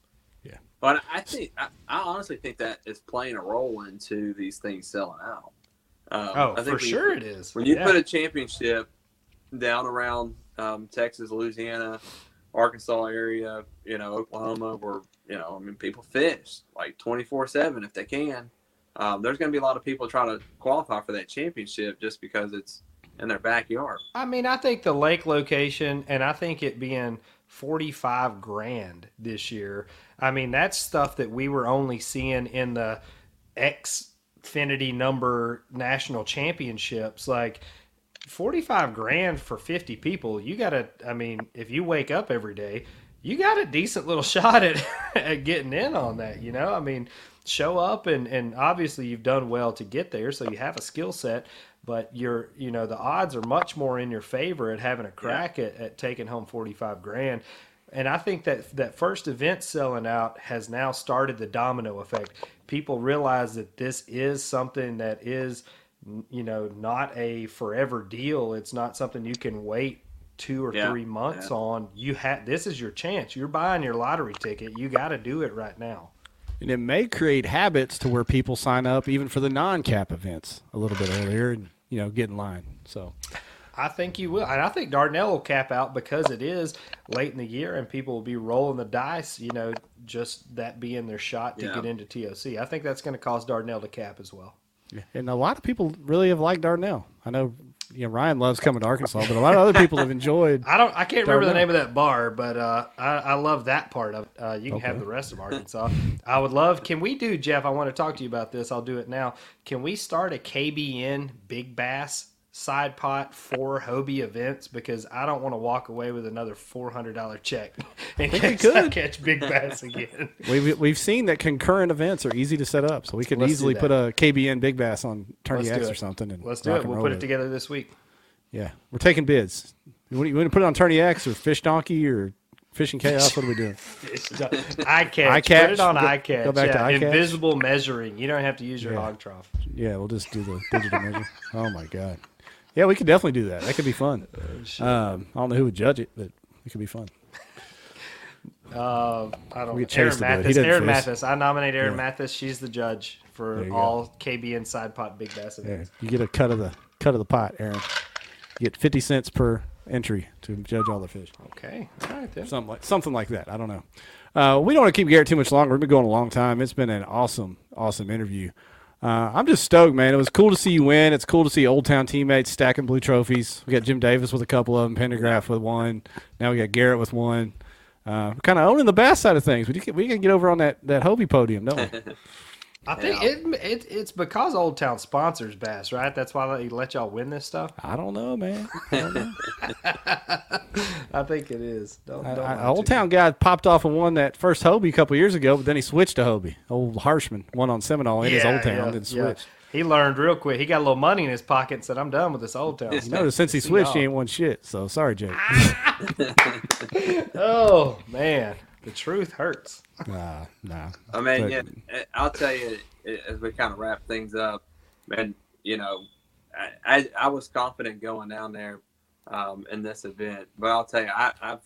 Yeah. But I think I, I honestly think that is playing a role into these things selling out. Um, Oh, I think for when you- sure it is. When you Yeah. put a championship down around um, Texas, Louisiana, Arkansas area, you know, Oklahoma, where you know, I mean, people fish like twenty four seven if they can. Um, there's going to be a lot of people trying to qualify for that championship just because it's in their backyard. I mean, I think the lake location and I think it being 45 grand this year. I mean, that's stuff that we were only seeing in the Xfinity number national championships. Like 45 grand for 50 people. You got to, I mean, if you wake up every day, you got a decent little shot at, at getting in on that, you know? I mean, show up and, and obviously you've done well to get there, so you have a skill set, but you're, you know, the odds are much more in your favor at having a crack at, at taking home 45 grand. And I think that that first event selling out has now started the domino effect. People realize that this is something that is, you know, not a forever deal. It's not something you can wait two or Yeah, three months yeah. on. You have this is your chance. You're buying your lottery ticket. You got to do it right now. And it may create habits to where people sign up even for the non-cap events a little bit earlier and you know get in line. So I think you will, and I think Dardanelle will cap out because it is late in the year, and people will be rolling the dice. You know, just that being their shot to Yeah. get into TOC. I think that's going to cause Dardanelle to cap as well. And a lot of people really have liked Dardanelle. I know you know Ryan loves coming to Arkansas, but a lot of other people have enjoyed. I don't. I can't remember the name of that bar, but uh, I, I love that part of it. Uh, you can have the rest of Arkansas. I would love. Can we do, Jeff? I want to talk to you about this. I'll do it now. Can we start a KBN Big Bass side pot for Hobie events? Because I don't want to walk away with another four hundred dollar check in think we case I could. catch Big Bass again. We've we've seen that concurrent events are easy to set up, so we could Let's easily put a KBN Big Bass on Tourney X or something. And Let's do it. and We'll put it with together this week. Yeah, we're taking bids. You want, to put it on Tourney X or Fish Donkey or Fishing Chaos? What are we doing? I catch. I catch? Put it on Go- eye catch. go back to yeah, eye catch? invisible measuring. You don't have to use your Yeah. hog trough. Yeah, we'll just do the digital measure. Oh my god. Yeah, we could definitely do that. That could be fun. Oh, Um, I don't know who would judge it, but it could be fun. Uh, I don't. We know. Aaron Chase to do. He Mathis. Aaron fish. Mathis. I nominate Aaron Yeah. Mathis. She's the judge for you go. all KBN side pot big bass Yeah, events. you get a cut of the cut of the pot, Aaron. You get fifty cents per entry to judge all the fish. Okay. All right then. Something like something like that. I don't know. Uh, we don't want to keep Garrett too much longer. We've been going a long time. It's been an awesome, awesome interview. Uh, I'm just stoked, man. It was cool to see you win. It's cool to see Old Town teammates stacking blue trophies. We got Jim Davis with a couple of them, Pendergraph with one. Now we got Garrett with one. Uh, kind of owning the bass side of things. We we can get over on that that Hobie podium, don't we? I think Yeah. it, it it's because Old Town sponsors bass, right? That's why they let y'all win this stuff. I don't know, man. I don't know. I think it is. Don't, don't I, lie Old. Town guy popped off and won that first Hobie a couple years ago, but then he switched to Hobie. Old Harshman won on Seminole in his Old Town, then switched. He learned real quick. He got a little money in his pocket and said, "I'm done with this Old Town." You stuff." notice since he switched, he ain't won shit. So sorry, Jake. Oh man, the truth hurts. nah, nah. I mean, But- yeah, I'll tell you as we kind of wrap things up, man. You know, I I, I was confident going down there um, in this event, but I'll tell you, I, I've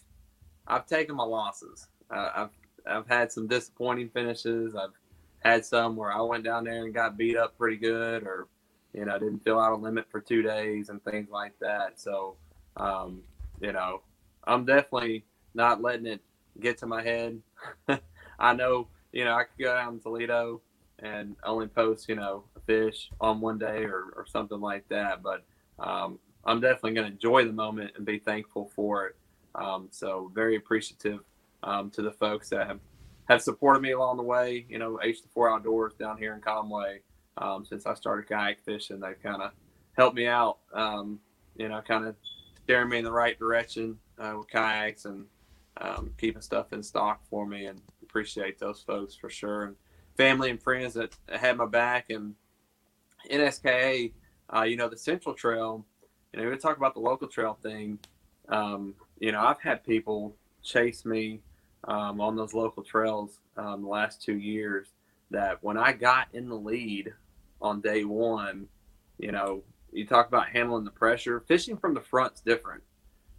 I've taken my losses. Uh, I've I've had some disappointing finishes. I've had some where I went down there and got beat up pretty good, or you know, didn't fill out a limit for two days and things like that. So, um, you know, I'm definitely not letting it get to my head. I know, you know, I could go down to Toledo and only post, you know, a fish on one day or, or something like that. But um, I'm definitely going to enjoy the moment and be thankful for it. Um, so very appreciative um, to the folks that have have supported me along the way. You know, H4 Outdoors down here in Conway. Um, since I started kayak fishing, they've kind of helped me out. Um, you know, kind of steering me in the right direction uh, with kayaks and um, keeping stuff in stock for me, and appreciate those folks for sure. And family and friends that had my back. And NSKA, uh, you know, the Central Trail. You know, we talk about the local trail thing. Um, you know, I've had people chase me um, on those local trails um, the last two years. That when I got in the lead on day one, you know, you talk about handling the pressure. Fishing from the front's different.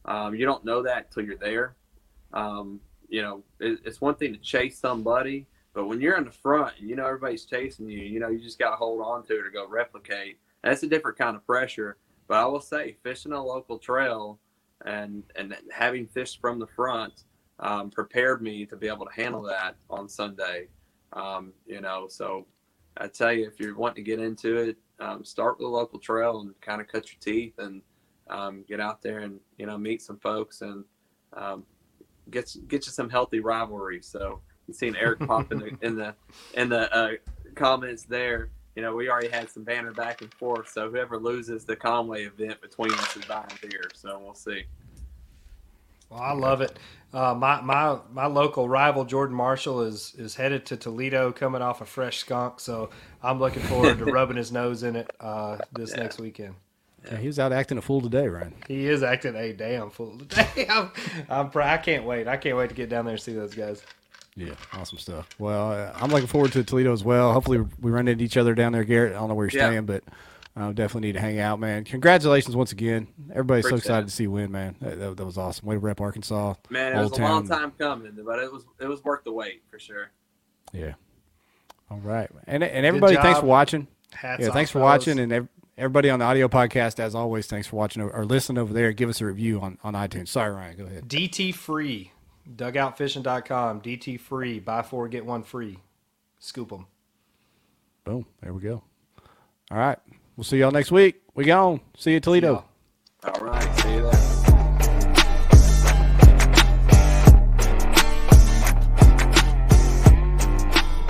Um, you don't know that until you're there. Um, you know, it, it's one thing to chase somebody, but when you're in the front and you know everybody's chasing you, you know, you just got to hold on to it or go replicate. That's a different kind of pressure. But I will say, fishing a local trail and and having fished from the front um, prepared me to be able to handle that on Sunday. Um, you know, so I tell you, if you're wanting to get into it, um, start with a local trail and kind of cut your teeth and um, get out there and you know meet some folks and um, get get you some healthy rivalry. So you've seen Eric pop in the in the in the uh, comments there. You know, we already had some banner back and forth. So whoever loses the Conway event between us is buying beer. So we'll see. Well, I love it. Uh, my my my local rival Jordan Marshall is is headed to Toledo, coming off a fresh skunk. So I'm looking forward to rubbing his nose in it uh, this Yeah. next weekend. Yeah, he was out acting a fool today, Ryan. He is acting a damn fool today. I'm, I'm pr- I can't wait. I can't wait to get down there and see those guys. Yeah, awesome stuff. Well, uh, I'm looking forward to Toledo as well. Hopefully, we run into each other down there, Garrett. I don't know where you're Yeah. staying, but uh, definitely need to hang out, man. Congratulations once again. Everybody's so excited it. to see you win, man. That, that, that was awesome. Way to rep Arkansas. Man, it was Old a long time coming, but it was it was worth the wait for sure. Yeah. All right, and and everybody, thanks for watching. Hats yeah, off, thanks for fellas. watching, and ev- everybody on the audio podcast, as always, thanks for watching or listening over there. Give us a review on on iTunes. Sorry, Ryan. Go ahead. DT free, dugoutfishing.com. DT free, buy four get one free. Scoop them. Boom. There we go. All right. We'll see y'all next week. We gone. See you, Toledo. y'all. All right, see you there.